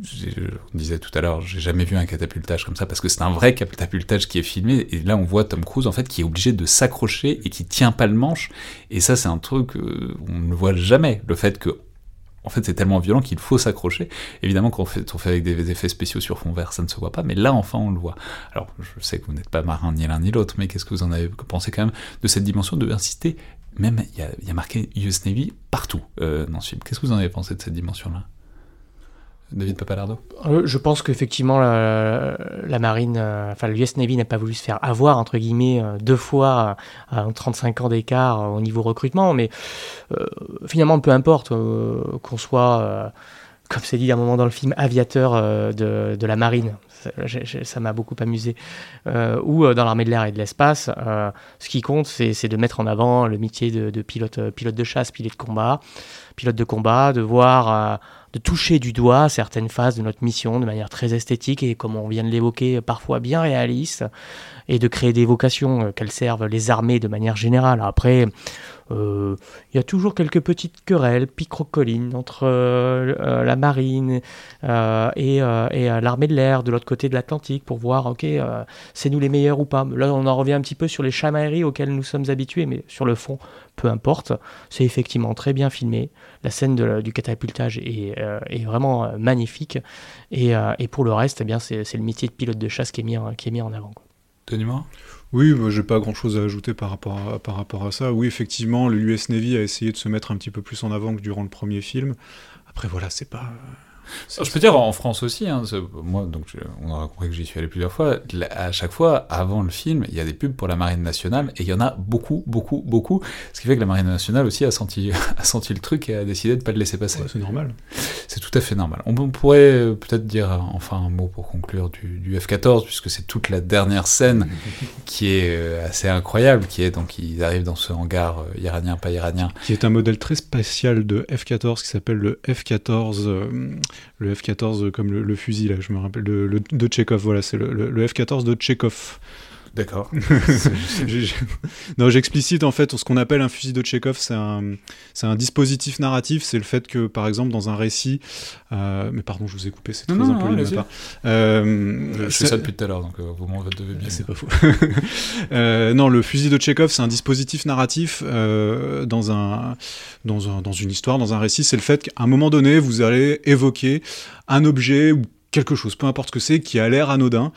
on disait tout à l'heure, j'ai jamais vu un catapultage comme ça parce que c'est un vrai catapultage qui est filmé et là on voit Tom Cruise en fait qui est obligé de s'accrocher et qui tient pas le manche et ça c'est un truc euh, on ne voit jamais le fait que en fait c'est tellement violent qu'il faut s'accrocher. Évidemment quand on fait, avec des effets spéciaux sur fond vert ça ne se voit pas mais là enfin on le voit. Alors je sais que vous n'êtes pas marin ni l'un ni l'autre mais qu'est-ce que vous en avez pensé quand même de cette dimension de insister? Même il y a, marqué US Navy partout euh, dans ce film. Qu'est-ce que vous en avez pensé de cette dimension là David Papalardo Euh, Je pense qu'effectivement, la, marine, euh, enfin, l'US Navy n'a pas voulu se faire avoir, entre guillemets, euh, deux fois à 35 ans d'écart au niveau recrutement, mais finalement, peu importe qu'on soit, comme c'est dit à un moment dans le film, aviateur de, la marine. Ça- m'a beaucoup amusé. Ou dans l'armée de l'air et de l'espace, ce qui compte, c'est de mettre en avant le métier de, de pilote, pilote de chasse, pilote de combat, pilote de combat, de voir, toucher du doigt certaines phases de notre mission de manière très esthétique et, comme on vient de l'évoquer, parfois bien réaliste, et de créer des vocations euh, qu'elles servent les armées de manière générale. Après, euh, il y a toujours quelques petites querelles, picrocolines entre euh, la marine et, l'armée de l'air de l'autre côté de l'Atlantique pour voir, ok, c'est nous les meilleurs ou pas. Là, on en revient un petit peu sur les chamailleries auxquelles nous sommes habitués, mais sur le fond, peu importe. C'est effectivement très bien filmé. La scène du catapultage est, vraiment magnifique. Et, pour le reste, eh bien, c'est le métier de pilote de chasse qui est mis en, qui est mis en avant. quoi. Oui, moi, j'ai pas grand chose à ajouter par rapport à, par rapport à ça. Oui, effectivement, le US Navy a essayé de se mettre un petit peu plus en avant que durant le premier film. Après, voilà, c'est pas. Je peux dire en France aussi, hein, moi donc je- on aura compris que j'y suis allé plusieurs fois. À chaque fois, avant le film, il y a des pubs pour la marine nationale et il y en a beaucoup, beaucoup, beaucoup. Ce qui fait que la marine nationale aussi a senti, a senti le truc et a décidé de pas le laisser passer. Ouais, c'est normal. C'est tout à fait normal. On, on pourrait euh, peut-être dire euh, enfin un mot pour conclure du, du F-14, puisque c'est toute la dernière scène qui est euh, assez incroyable, qui est donc ils arrivent dans ce hangar iranien, pas iranien. Qui est un modèle très spécial de F-14 qui s'appelle le F-14. euh, le F-14 comme le, fusil, là, je me rappelle, le, de Tchekhov, voilà, c'est le, le- le F-14 de Tchekhov. D'accord. Non, j'explicite en fait ce qu'on appelle un fusil de Tchekhov, c'est un, dispositif narratif, c'est le fait que par exemple dans un récit, euh, mais pardon, je vous ai coupé, c'est très non, impoli de ma part. Euh, Je fais ça depuis tout à l'heure, donc euh, vous m'en devez bien. c'est pas faux. Euh, non, le fusil de Tchekhov, c'est un dispositif narratif euh, dans, un, dans, un, dans une histoire, dans un récit. C'est le fait qu'à un moment donné, vous allez évoquer un objet ou quelque chose, peu importe ce que c'est, qui a l'air anodin,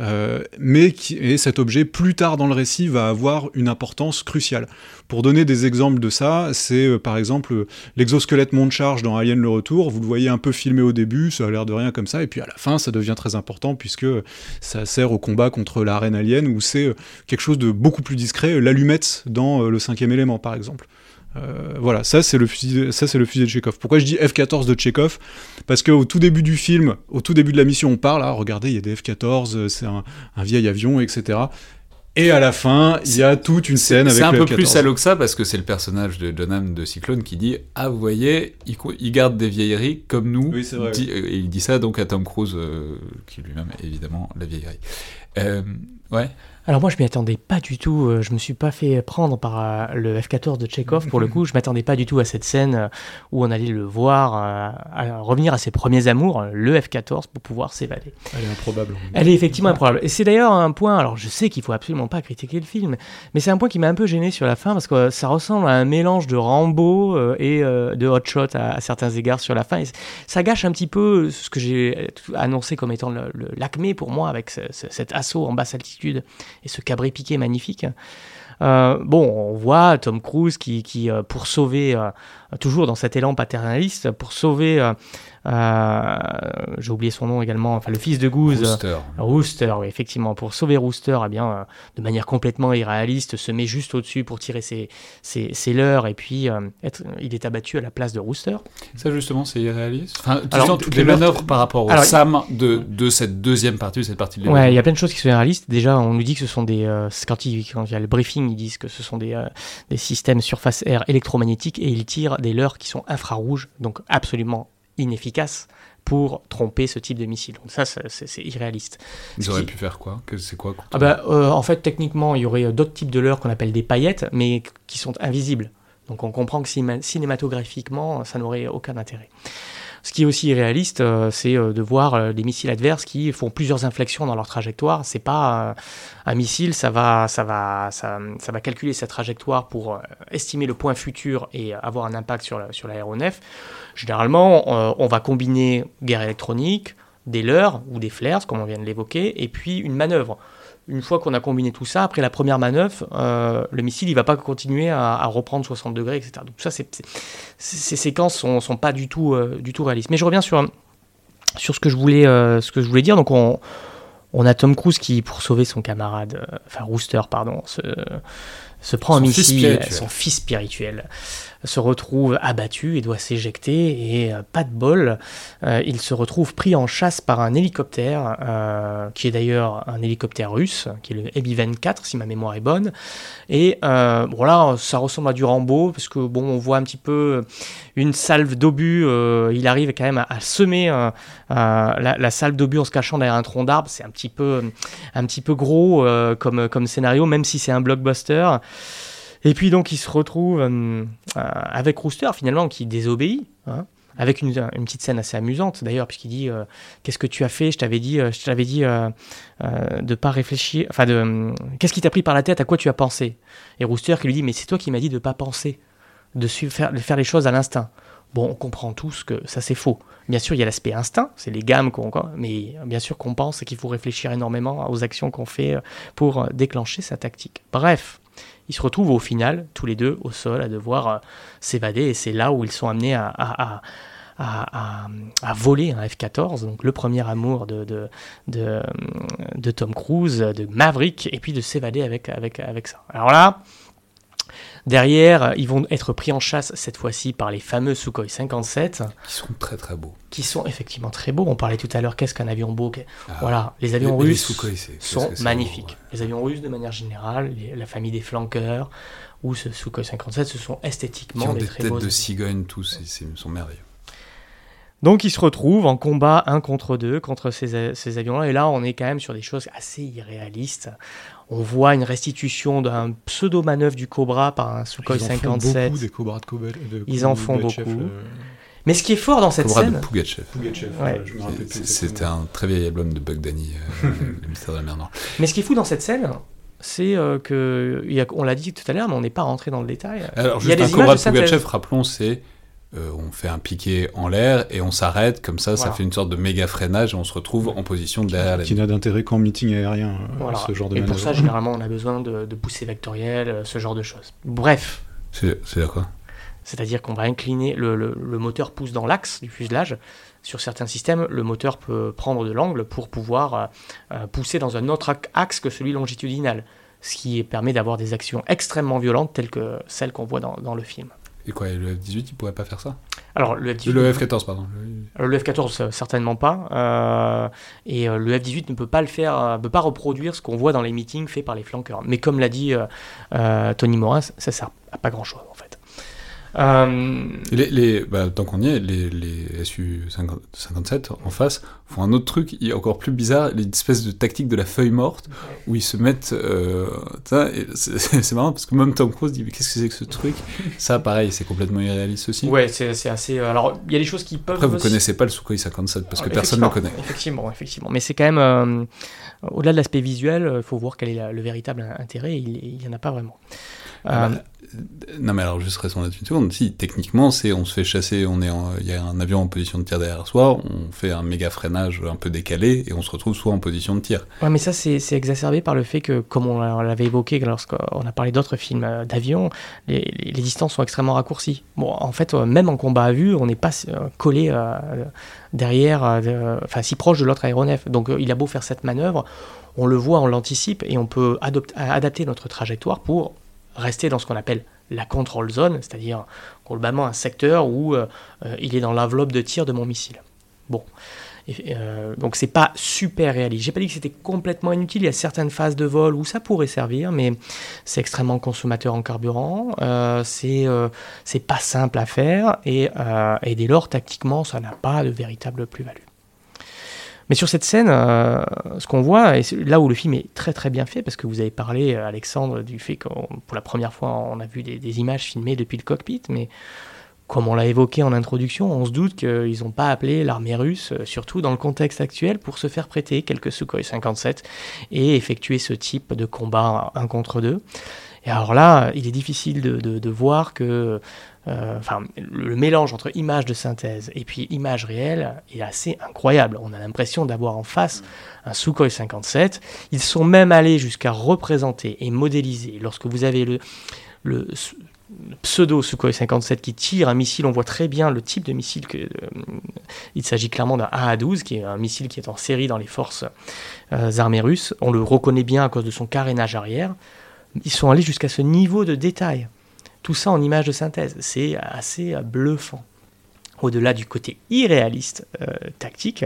euh, mais qui, et cet objet, plus tard dans le récit, va avoir une importance cruciale. Pour donner des exemples de ça, c'est euh, par exemple l'exosquelette monte charge dans Alien le Retour. Vous le voyez un peu filmé au début, ça a l'air de rien comme ça, et puis à la fin, ça devient très important puisque ça sert au combat contre la reine alien, où c'est euh, quelque chose de beaucoup plus discret, l'allumette dans le cinquième élément, par exemple. Euh, voilà, ça c'est le fusil, de- ça c'est le fusil de Chekhov. Pourquoi je dis F-14 de Chekhov? Parce qu'au tout début du film, au tout début de la mission, on parle, ah, regardez, il y a des F-14, euh, c'est un, un vieil avion, etc. Et à la fin, il y a toute une scène avec C'est un peu F-14. plus salaud que ça parce que c'est le personnage de John Hamm de Cyclone qui dit Ah, vous voyez, il, garde des vieilleries comme nous. Oui, c'est vrai, Dit- euh, Et il dit ça donc à Tom Cruise, euh, qui lui-même est évidemment la vieillerie. Euh, ouais. Alors moi je m'y attendais pas du tout, euh, je me suis pas fait prendre par euh, le F-14 de Chekhov pour le coup, je m'attendais pas du tout à cette scène euh, où on allait le voir à revenir à ses premiers amours, le F-14 pour pouvoir s'évader. Elle est improbable. Elle est effectivement improbable. Et c'est d'ailleurs un point, alors je sais qu'il faut absolument pas critiquer le film, mais c'est un point qui m'a un peu gêné sur la fin parce que ça ressemble à un mélange de Rambo et de Hot Shot à, certains égards sur la fin. Et ça gâche un petit peu ce que j'ai annoncé comme étant l'acmé pour moi avec ce- ce- cet assaut en basse altitude et ce cabré piqué magnifique. Euh, bon, on voit Tom Cruise qui, qui euh, pour sauver, euh, toujours dans cet élan paternaliste, pour sauver, euh, euh, j'ai oublié son nom également, enfin le fils de Goose, Rooster. Rooster, oui, effectivement. Pour sauver Rooster, eh bien, euh, de manière complètement irréaliste, se met juste au-dessus pour tirer ses, ses, ses leurres et puis être, il est abattu à la place de Rooster. Ça, justement, c'est irréaliste. Enfin, tu Alors, sens toutes les manœuvres par rapport au Alors, Sam de, de cette deuxième partie, de cette partie de Ouais, il y a plein de choses qui sont irréalistes. Déjà, on nous dit que ce sont des. euh, quand, il, quand il y a le briefing, ils disent que ce sont des, euh, des systèmes surface air électromagnétiques et ils tirent des leurres qui sont infrarouges, donc absolument inefficaces pour tromper ce type de missile. Donc ça, c'est irréaliste. Ils Ce auraient qui- pu faire quoi? Que C'est quoi Ah bah, euh, en fait, techniquement, il y aurait euh, d'autres types de leurres qu'on appelle des paillettes, mais qui sont invisibles. Donc on comprend que cinéma- cinématographiquement, ça n'aurait aucun intérêt. Ce qui est aussi irréaliste, euh, c'est euh, de voir euh, des missiles adverses qui font plusieurs inflexions dans leur trajectoire. C'est pas un missile, ça va, ça va, ça, va calculer sa trajectoire pour estimer le point futur et avoir un impact sur sur l'aéronef. Généralement, on va combiner guerre électronique, des leurres ou des flares, comme on vient de l'évoquer, et puis une manœuvre. Une fois qu'on a combiné tout ça, après la première manœuvre, euh, le missile, il va pas continuer à, à reprendre 60 degrés, etc. Donc ça, ces séquences sont, sont pas du tout, euh, du tout réalistes. Mais je reviens sur, sur ce que je voulais, euh, ce que je voulais dire. Donc on, on a Tom Cruise qui, pour sauver son camarade, enfin Rooster, pardon, se, se prend un Son fils missile, spirituel. son fils spirituel, se retrouve abattu et doit s'éjecter et euh, pas de bol, euh, il se retrouve pris en chasse par un hélicoptère, euh, qui est d'ailleurs un hélicoptère russe, qui est le Heavy-24 si ma mémoire est bonne. Et euh, bon là, ça ressemble à du Rambo, parce que bon, on voit un petit peu une salve d'obus, il arrive quand même à, semer la, la salve d'obus en se cachant derrière un tronc d'arbre, c'est un petit peu, gros comme, comme scénario, même si c'est un blockbuster. Et puis donc il se retrouve euh, euh, avec Rooster finalement qui désobéit. hein, avec une, une petite scène assez amusante d'ailleurs, puisqu'il dit euh, Qu'est-ce que tu as fait? Je t'avais dit, je t'avais dit de pas réfléchir. Enfin, de qu'est-ce qui t'a pris par la tête? À quoi tu as pensé? Et Rooster qui lui dit Mais c'est toi qui m'as dit de pas penser, de, suivre, faire, de faire les choses à l'instinct. Bon, on comprend tous que ça c'est faux. Bien sûr, il y a l'aspect instinct, c'est les gammes qu'on. Mais bien sûr qu'on pense qu'il faut réfléchir énormément aux actions qu'on fait pour déclencher sa tactique. Bref, ils se retrouvent au final, tous les deux, au sol, à devoir euh, s'évader, et c'est là où ils sont amenés à, à- à- voler un F-14, donc le premier amour de, de, de, de Tom Cruise, de Maverick, et puis de s'évader avec, avec, avec ça. Alors là, derrière, ils vont être pris en chasse cette fois-ci par les fameux Sukhoi 57, Qui sont très très beaux. qui sont effectivement très beaux. On parlait tout à l'heure, qu'est-ce qu'un avion beau Ah. Voilà, les avions les russes Sukhoi, sont magnifiques. beau, ouais. Les avions russes, de manière générale, les- la famille des flanqueurs ou ce Sukhoi 57, ce sont Qui esthétiquement ont des des très têtes beaux de cigogne, tous, ils sont merveilleux. Donc ils se retrouvent en combat un contre deux contre ces, ces avions-là. Et là, on est quand même sur des choses assez irréalistes. On voit une restitution d'un pseudo-manœuvre du Cobra par un Sukhoi Ils en font 57. beaucoup des Cobras de Kobel. de Ils en font beaucoup. euh, Mais ce qui est fort dans cette Cobra de scène, Pugachev. Pugachev, Ouais. C'était un très vieil album de Bug Danny, euh, le mystère de la mer Noire. mais ce qui est fou dans cette scène, c'est euh, que il y a- on l'a dit tout à l'heure, mais on n'est pas rentré dans le détail. Alors, Il y a juste un des Cobra de de. Pugachev, rappelons, c'est euh, on fait un piqué en l'air et on s'arrête, comme ça, ça fait une sorte de méga freinage et on se retrouve en position derrière la Qui n'a d'intérêt qu'en meeting aérien, euh, Voilà. ce genre de Et pour ça, généralement, on a besoin de, de poussées vectorielles, euh, ce genre de choses. Bref, C'est c'est là quoi? C'est-à-dire qu'on va incliner, le, le- le moteur pousse dans l'axe du fuselage. Sur certains systèmes, le moteur peut prendre de l'angle pour pouvoir euh, pousser dans un autre axe que celui longitudinal, ce qui permet d'avoir des actions extrêmement violentes telles que celles qu'on voit dans, dans le film. Et quoi, et le F-18, il pourrait pas faire ça Alors le F-18, Le F-14, pardon. le F-14 euh, certainement pas, euh, et euh, le F-18 ne peut pas le faire, euh, peut pas reproduire ce qu'on voit dans les meetings faits par les flanqueurs. Mais comme l'a dit Tony Morin, ça sert à pas grand-chose en fait. Euh, Les, les- bah, tant qu'on y est, les, les SU-57 en face font un autre truc il est encore plus bizarre, l'espèce de tactique de la feuille morte, où ils se mettent... euh, c'est marrant parce que même Tom Cruise dit mais qu'est-ce que c'est que ce truc? Ça pareil, c'est complètement irréaliste aussi. Ouais, c'est assez. euh, Alors, il y a des choses qui peuvent. Après vous aussi- connaissez pas le Sukhoi 57 parce que Alors, personne ne le connaît. Effectivement, effectivement. Mais c'est quand même. euh, Au-delà de l'aspect visuel, il faut voir quel est la- le véritable intérêt. Il n'y en a pas vraiment. Ah bah, non mais alors juste restons là-dessus une seconde. Si techniquement c'est on se fait chasser, on est il y a un avion en position de tir derrière soi, on fait un méga freinage un peu décalé et on se retrouve soit en position de tir. Ouais mais ça c'est exacerbé par le fait que comme on l'avait évoqué lorsqu'on a parlé d'autres films euh, d'avion, les, les, distances sont extrêmement raccourcies. Bon en fait euh, même en combat à vue on n'est pas euh, collé derrière, enfin si proche de l'autre aéronef. Donc il a beau faire cette manœuvre, on le voit, on l'anticipe et on peut adapter notre trajectoire pour rester dans ce qu'on appelle la control zone, c'est-à-dire globalement un secteur où euh, euh, il est dans l'enveloppe de tir de mon missile. Bon. Euh, donc c'est pas super réaliste. J'ai pas dit que c'était complètement inutile. Il y a certaines phases de vol où ça pourrait servir, mais c'est extrêmement consommateur en carburant. c'est c'est pas simple à faire et, et dès lors tactiquement ça n'a pas de véritable plus-value. Mais sur cette scène, euh, ce qu'on voit, et là où le film est très très bien fait, parce que vous avez parlé, euh, Alexandre, du fait que pour la première fois on a vu des, images filmées depuis le cockpit, mais comme on l'a évoqué en introduction, on se doute qu'ils n'ont pas appelé l'armée russe, euh, surtout dans le contexte actuel, pour se faire prêter quelques Sukhoi 57 et effectuer ce type de combat un contre deux. Et alors là, il est difficile de, voir que enfin, le mélange entre image de synthèse et puis image réelle est assez incroyable. On a l'impression d'avoir en face un Sukhoi 57. Ils sont même allés jusqu'à représenter et modéliser. Lorsque vous avez le, pseudo Sukhoi 57 qui tire un missile, on voit très bien le type de missile euh, il s'agit clairement d'un A-12 qui est un missile qui est en série dans les forces euh, armées russes. On le reconnaît bien à cause de son carénage arrière. Ils sont allés jusqu'à ce niveau de détail. Tout ça en image de synthèse, c'est assez bluffant. Au-delà du côté irréaliste euh, tactique,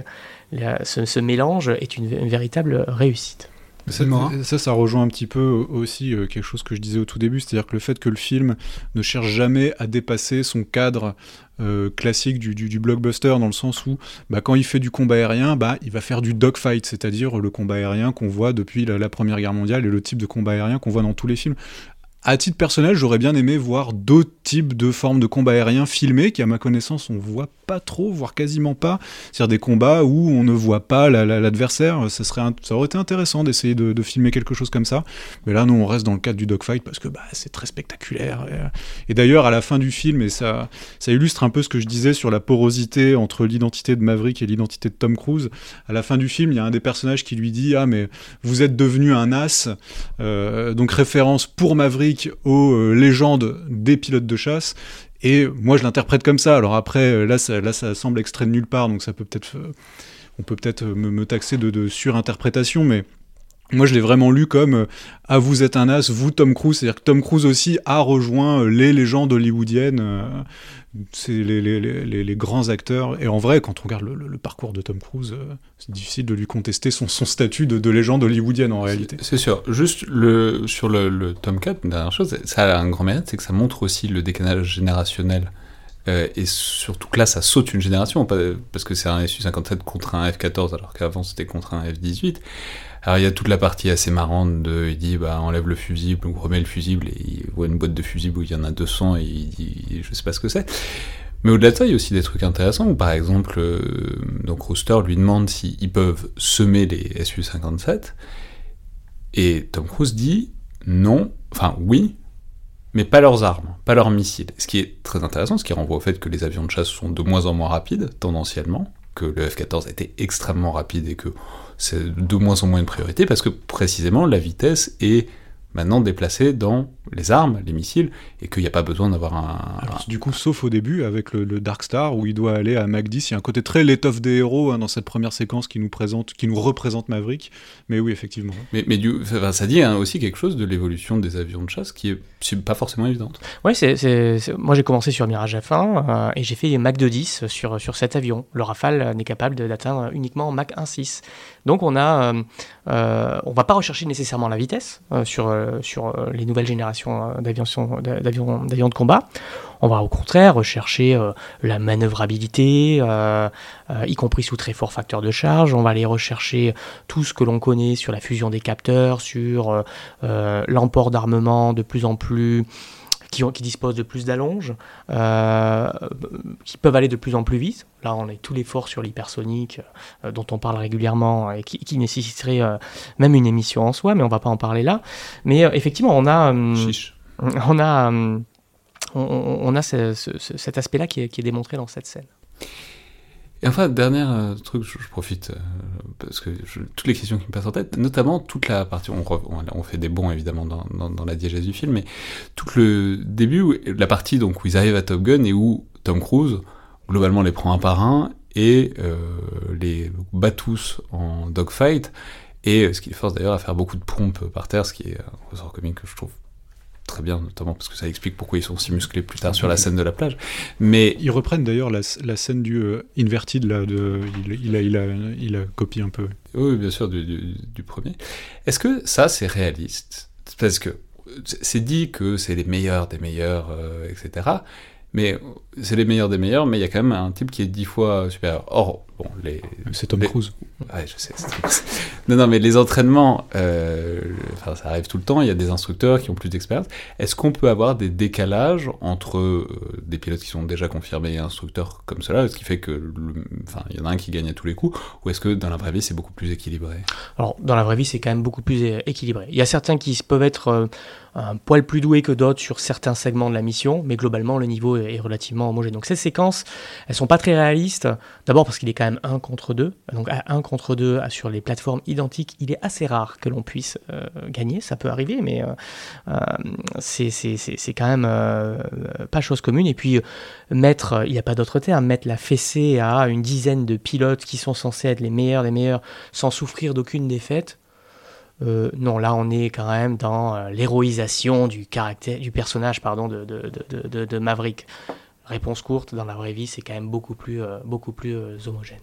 ce, mélange est une, véritable réussite. Ça, ça, ça, rejoint un petit peu aussi euh, quelque chose que je disais au tout début, c'est-à-dire que le fait que le film ne cherche jamais à dépasser son cadre euh, classique du, blockbuster, dans le sens où bah, quand il fait du combat aérien, bah, il va faire du dogfight, c'est-à-dire le combat aérien qu'on voit depuis la, Première Guerre mondiale et le type de combat aérien qu'on voit dans tous les films. À titre personnel, j'aurais bien aimé voir d'autres types de formes de combat aérien filmés, qui à ma connaissance on voit pas trop, voire quasiment pas. C'est-à-dire des combats où on ne voit pas l'adversaire. Ça, ça aurait été intéressant d'essayer de, filmer quelque chose comme ça. Mais là, nous, on reste dans le cadre du dogfight parce que bah, c'est très spectaculaire. Et, d'ailleurs, à la fin du film, et ça, ça illustre un peu ce que je disais sur la porosité entre l'identité de Maverick et l'identité de Tom Cruise. À la fin du film, il y a un des personnages qui lui dit Ah, mais vous êtes devenu un as. Euh, donc, référence pour Maverick aux euh, légendes des pilotes de chasse. Et moi, je l'interprète comme ça. Alors après, euh, là, ça, ça semble extrait de nulle part, donc ça peut peut-être, euh, on peut peut-être me, me, taxer de, de surinterprétation, mais moi, je l'ai vraiment lu comme Ah, vous êtes un as, vous, Tom Cruise. C'est-à-dire que Tom Cruise aussi a rejoint les légendes hollywoodiennes c'est les, les, les, les, grands acteurs. Et en vrai, quand on regarde le, parcours de Tom Cruise, euh, c'est difficile de lui contester son, son statut de, de, légende hollywoodienne en réalité. C'est sûr. Juste le, sur le, le Tom 4, une dernière chose, ça a un grand mérite, c'est que ça montre aussi le décalage générationnel. Euh, et surtout que là, ça saute une génération, parce que c'est un Su-57 contre un F-14, alors qu'avant c'était contre un F-18. Alors il y a toute la partie assez marrante de, il dit bah enlève le fusible ou remets le fusible et il voit une boîte de fusible où il y en a 200 et il dit je sais pas ce que c'est. Mais au-delà de ça, il y a aussi des trucs intéressants où par exemple, euh, donc Rooster lui demande s'ils peuvent semer les Su-57 et Tom Cruise dit non, enfin oui, mais pas leurs armes, pas leurs missiles. Ce qui est très intéressant, ce qui renvoie au fait que les avions de chasse sont de moins en moins rapides, tendanciellement, que le F-14 était extrêmement rapide et que c'est de moins en moins une priorité parce que précisément la vitesse est maintenant déplacé dans les armes, les missiles, et qu'il n'y a pas besoin d'avoir un, Du coup, sauf au début, avec le, Dark Star, où il doit aller à Mac 10, il y a un côté très l'étoffe des héros hein, dans cette première séquence qui nous, présente, qui nous représente Maverick, mais oui, effectivement. Mais, mais du, ça dit hein, aussi quelque chose de l'évolution des avions de chasse qui est pas forcément évidente. Oui, c'est, moi j'ai commencé sur Mirage F1, euh, et j'ai fait Mac 210 sur, sur cet avion. Le Rafale n'est capable d'atteindre uniquement Mac 1.6. Donc on a, euh, euh, on va pas rechercher nécessairement la vitesse sur, sur les nouvelles générations euh, d'avions de combat. On va au contraire rechercher euh, la manœuvrabilité, euh, y compris sous très fort facteur de charge. On va aller rechercher tout ce que l'on connaît sur la fusion des capteurs, sur l'emport d'armement de plus en plus qui, ont, qui, disposent de plus d'allonges, qui peuvent aller de plus en plus vite. Là, on a tout l'effort sur l'hypersonique, dont on parle régulièrement et qui, nécessiterait même une émission en soi, mais on va pas en parler là. Mais effectivement, on a. On a, euh, on, on a ce- ce- ce- cet aspect-là qui est, qui est démontré dans cette scène. Et enfin, dernier euh, truc, je, profite, euh, parce que toutes les questions qui me passent en tête, notamment toute la partie, on, fait des bons évidemment dans, la diégèse du film, mais tout le début, la partie où ils arrivent à Top Gun et où Tom Cruise, globalement, les prend un par un et euh, les bat tous en dogfight, et ce qui les force d'ailleurs à faire beaucoup de pompes par terre, ce qui est un ressort comique que je trouve très bien, notamment parce que ça explique pourquoi ils sont si musclés plus tard sur la scène de la plage. Mais Ils reprennent d'ailleurs la, la scène du euh, inverted, là, de, il, il a, il, a, il a copié un peu. Oui, bien sûr, du, du- du premier. Est-ce que ça, c'est réaliste? Parce que c'est c'est dit que c'est les meilleurs des meilleurs, euh, etc. Mais c'est les meilleurs des meilleurs, mais il y a quand même un type qui est dix fois supérieur. Or, bon, les... C'est Tom les- Cruise. Ouais, je sais. c'est- non, non, mais les entraînements, euh, enfin, ça arrive tout le temps. Il y a des instructeurs qui ont plus d'expérience. Est-ce qu'on peut avoir des décalages entre euh, des pilotes qui sont déjà confirmés et instructeurs comme cela, ce qui fait que, le- enfin, il y en a un qui gagne à tous les coups, ou est-ce que dans la vraie vie c'est beaucoup plus équilibré? Alors, dans la vraie vie, c'est quand même beaucoup plus é- équilibré. Il y a certains qui peuvent être euh, un poil plus doués que d'autres sur certains segments de la mission, mais globalement, le niveau est relativement Donc, ces séquences, elles sont pas très réalistes. D'abord parce qu'il est quand même un contre deux. Donc, à un contre deux à- sur les plateformes identiques, il est assez rare que l'on puisse euh, gagner. Ça peut arriver, mais euh, euh, c'est quand même euh, pas chose commune. Et puis, mettre, il n'y a pas d'autre terme, mettre la fessée à une dizaine de pilotes qui sont censés être les meilleurs des meilleurs sans souffrir d'aucune défaite. Non, là on est quand même dans l'héroïsation du du personnage pardon de Maverick. Réponse courte, dans la vraie vie, c'est quand même beaucoup plus, euh, beaucoup plus euh, homogène.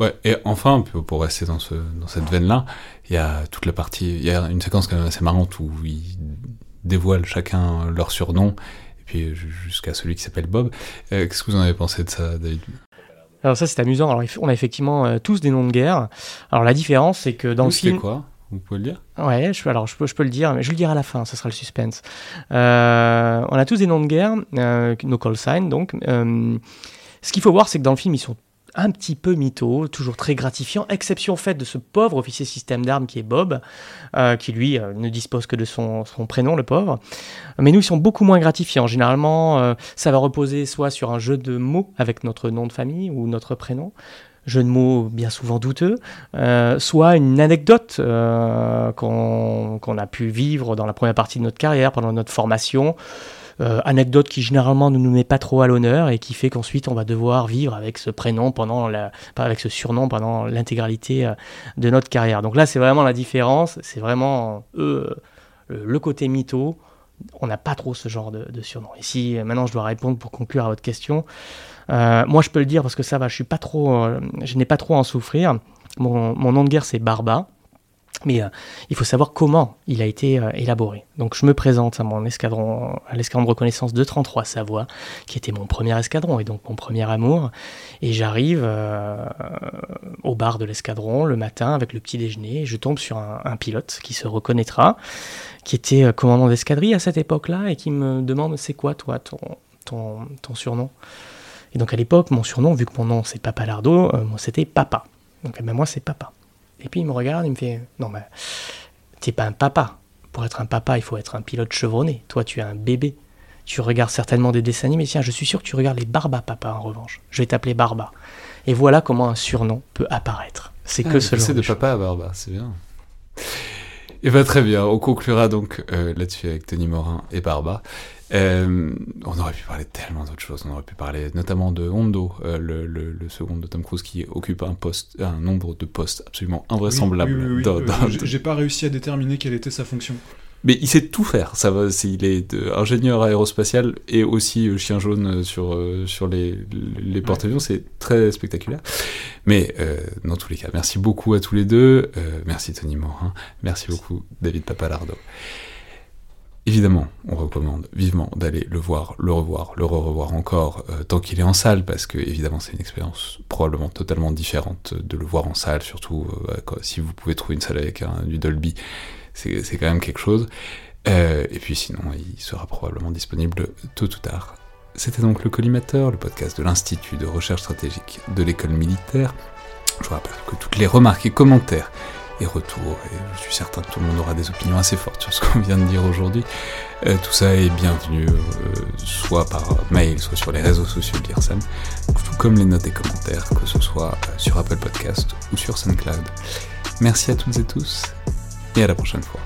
Ouais, et enfin, pour rester dans, ce, dans cette veine-là, il y a toute la partie, il y a une séquence quand même assez marrante où ils dévoilent chacun leur surnom, et puis ju- jusqu'à celui qui s'appelle Bob. Euh, Qu'est-ce que vous en avez pensé de ça, David? Alors ça c'est amusant. Alors on a effectivement tous des noms de guerre. Alors la différence c'est que dans le film, quoi? Vous pouvez le dire Ouais, je, alors je peux, le dire, mais je le dirai à la fin, ce sera le suspense. Euh, on a tous des noms de guerre, euh, nos call signs, donc. Euh, ce qu'il faut voir, c'est que dans le film, ils sont un petit peu mythos, toujours très gratifiants, exception faite de ce pauvre officier système d'armes qui est Bob, qui lui ne dispose que de son, prénom, le pauvre. Mais nous, ils sont beaucoup moins gratifiants. Généralement, ça va reposer soit sur un jeu de mots avec notre nom de famille ou notre prénom, jeu de mots bien souvent douteux, euh, soit une anecdote euh, qu'on a pu vivre dans la première partie de notre carrière, pendant notre formation. Euh, anecdote qui généralement ne nous met pas trop à l'honneur et qui fait qu'ensuite on va devoir vivre avec ce prénom pendant la, avec ce surnom pendant l'intégralité de notre carrière. Donc là c'est vraiment la différence, c'est vraiment le côté mytho. On n'a pas trop ce genre de, surnom. Et si maintenant je dois répondre pour conclure à votre question, euh, moi je peux le dire parce que ça va, je suis pas trop, euh, je n'ai pas trop à en souffrir. Mon nom de guerre c'est Barba. Mais euh, il faut savoir comment il a été euh, élaboré. Donc je me présente à mon escadron, à l'escadron de reconnaissance de 33 Savoie, qui était mon premier escadron et donc mon premier amour. Et j'arrive euh, au bar de l'escadron le matin avec le petit déjeuner. Et je tombe sur un, pilote qui se reconnaîtra, qui était commandant d'escadrille à cette époque-là et qui me demande c'est quoi toi ton, ton, ton surnom? Et donc à l'époque, mon surnom, vu que mon nom c'est Papa Lardo, c'était Papa. Donc eh ben, moi c'est Papa. Et puis il me regarde, il me fait Non, mais t'es pas un papa. Pour être un papa, il faut être un pilote chevronné. Toi, tu es un bébé. Tu regardes certainement des dessins animés. Tiens, je suis sûr que tu regardes les Barba Papa en revanche. Je vais t'appeler Barba. Et voilà comment un surnom peut apparaître. C'est que ce genre C'est de de papa à Barba, c'est bien. Et va très bien, on conclura donc euh, là-dessus avec Tony Morin et Barba. Euh, on aurait pu parler de tellement d'autres choses, on aurait pu parler notamment de Hondo, euh, le, le- le second de Tom Cruise qui occupe un poste, un nombre de postes absolument invraisemblable. Oui, oui, oui, oui. dans- dans- j'ai- pas réussi à déterminer quelle était sa fonction. Mais il sait tout faire. Ça va, c'est- il est ingénieur aérospatial et aussi euh, chien jaune sur sur les les porte-avions. C'est très spectaculaire. Mais euh, dans tous les cas, merci beaucoup à tous les deux. Euh, merci Tony Morin. Merci beaucoup David Papalardo. Évidemment, on recommande vivement d'aller le voir, le revoir, le re-revoir encore euh, tant qu'il est en salle, parce que évidemment c'est une expérience probablement totalement différente de le voir en salle, surtout euh, quand- si vous pouvez trouver une salle avec du Dolby, c'est c'est quand même quelque chose. Euh, et puis sinon, il sera probablement disponible tôt ou tard. C'était donc le Collimateur, le podcast de l'Institut de recherche stratégique de l'école militaire. Je vous rappelle que toutes les remarques et commentaires et retours, et je suis certain que tout le monde aura des opinions assez fortes sur ce qu'on vient de dire aujourd'hui. Euh, tout ça est bienvenu, euh, soit par mail, soit sur les réseaux sociaux de tout comme les notes et commentaires, que ce soit euh, sur Apple Podcast ou sur SoundCloud. Merci à toutes et tous, et à la prochaine fois.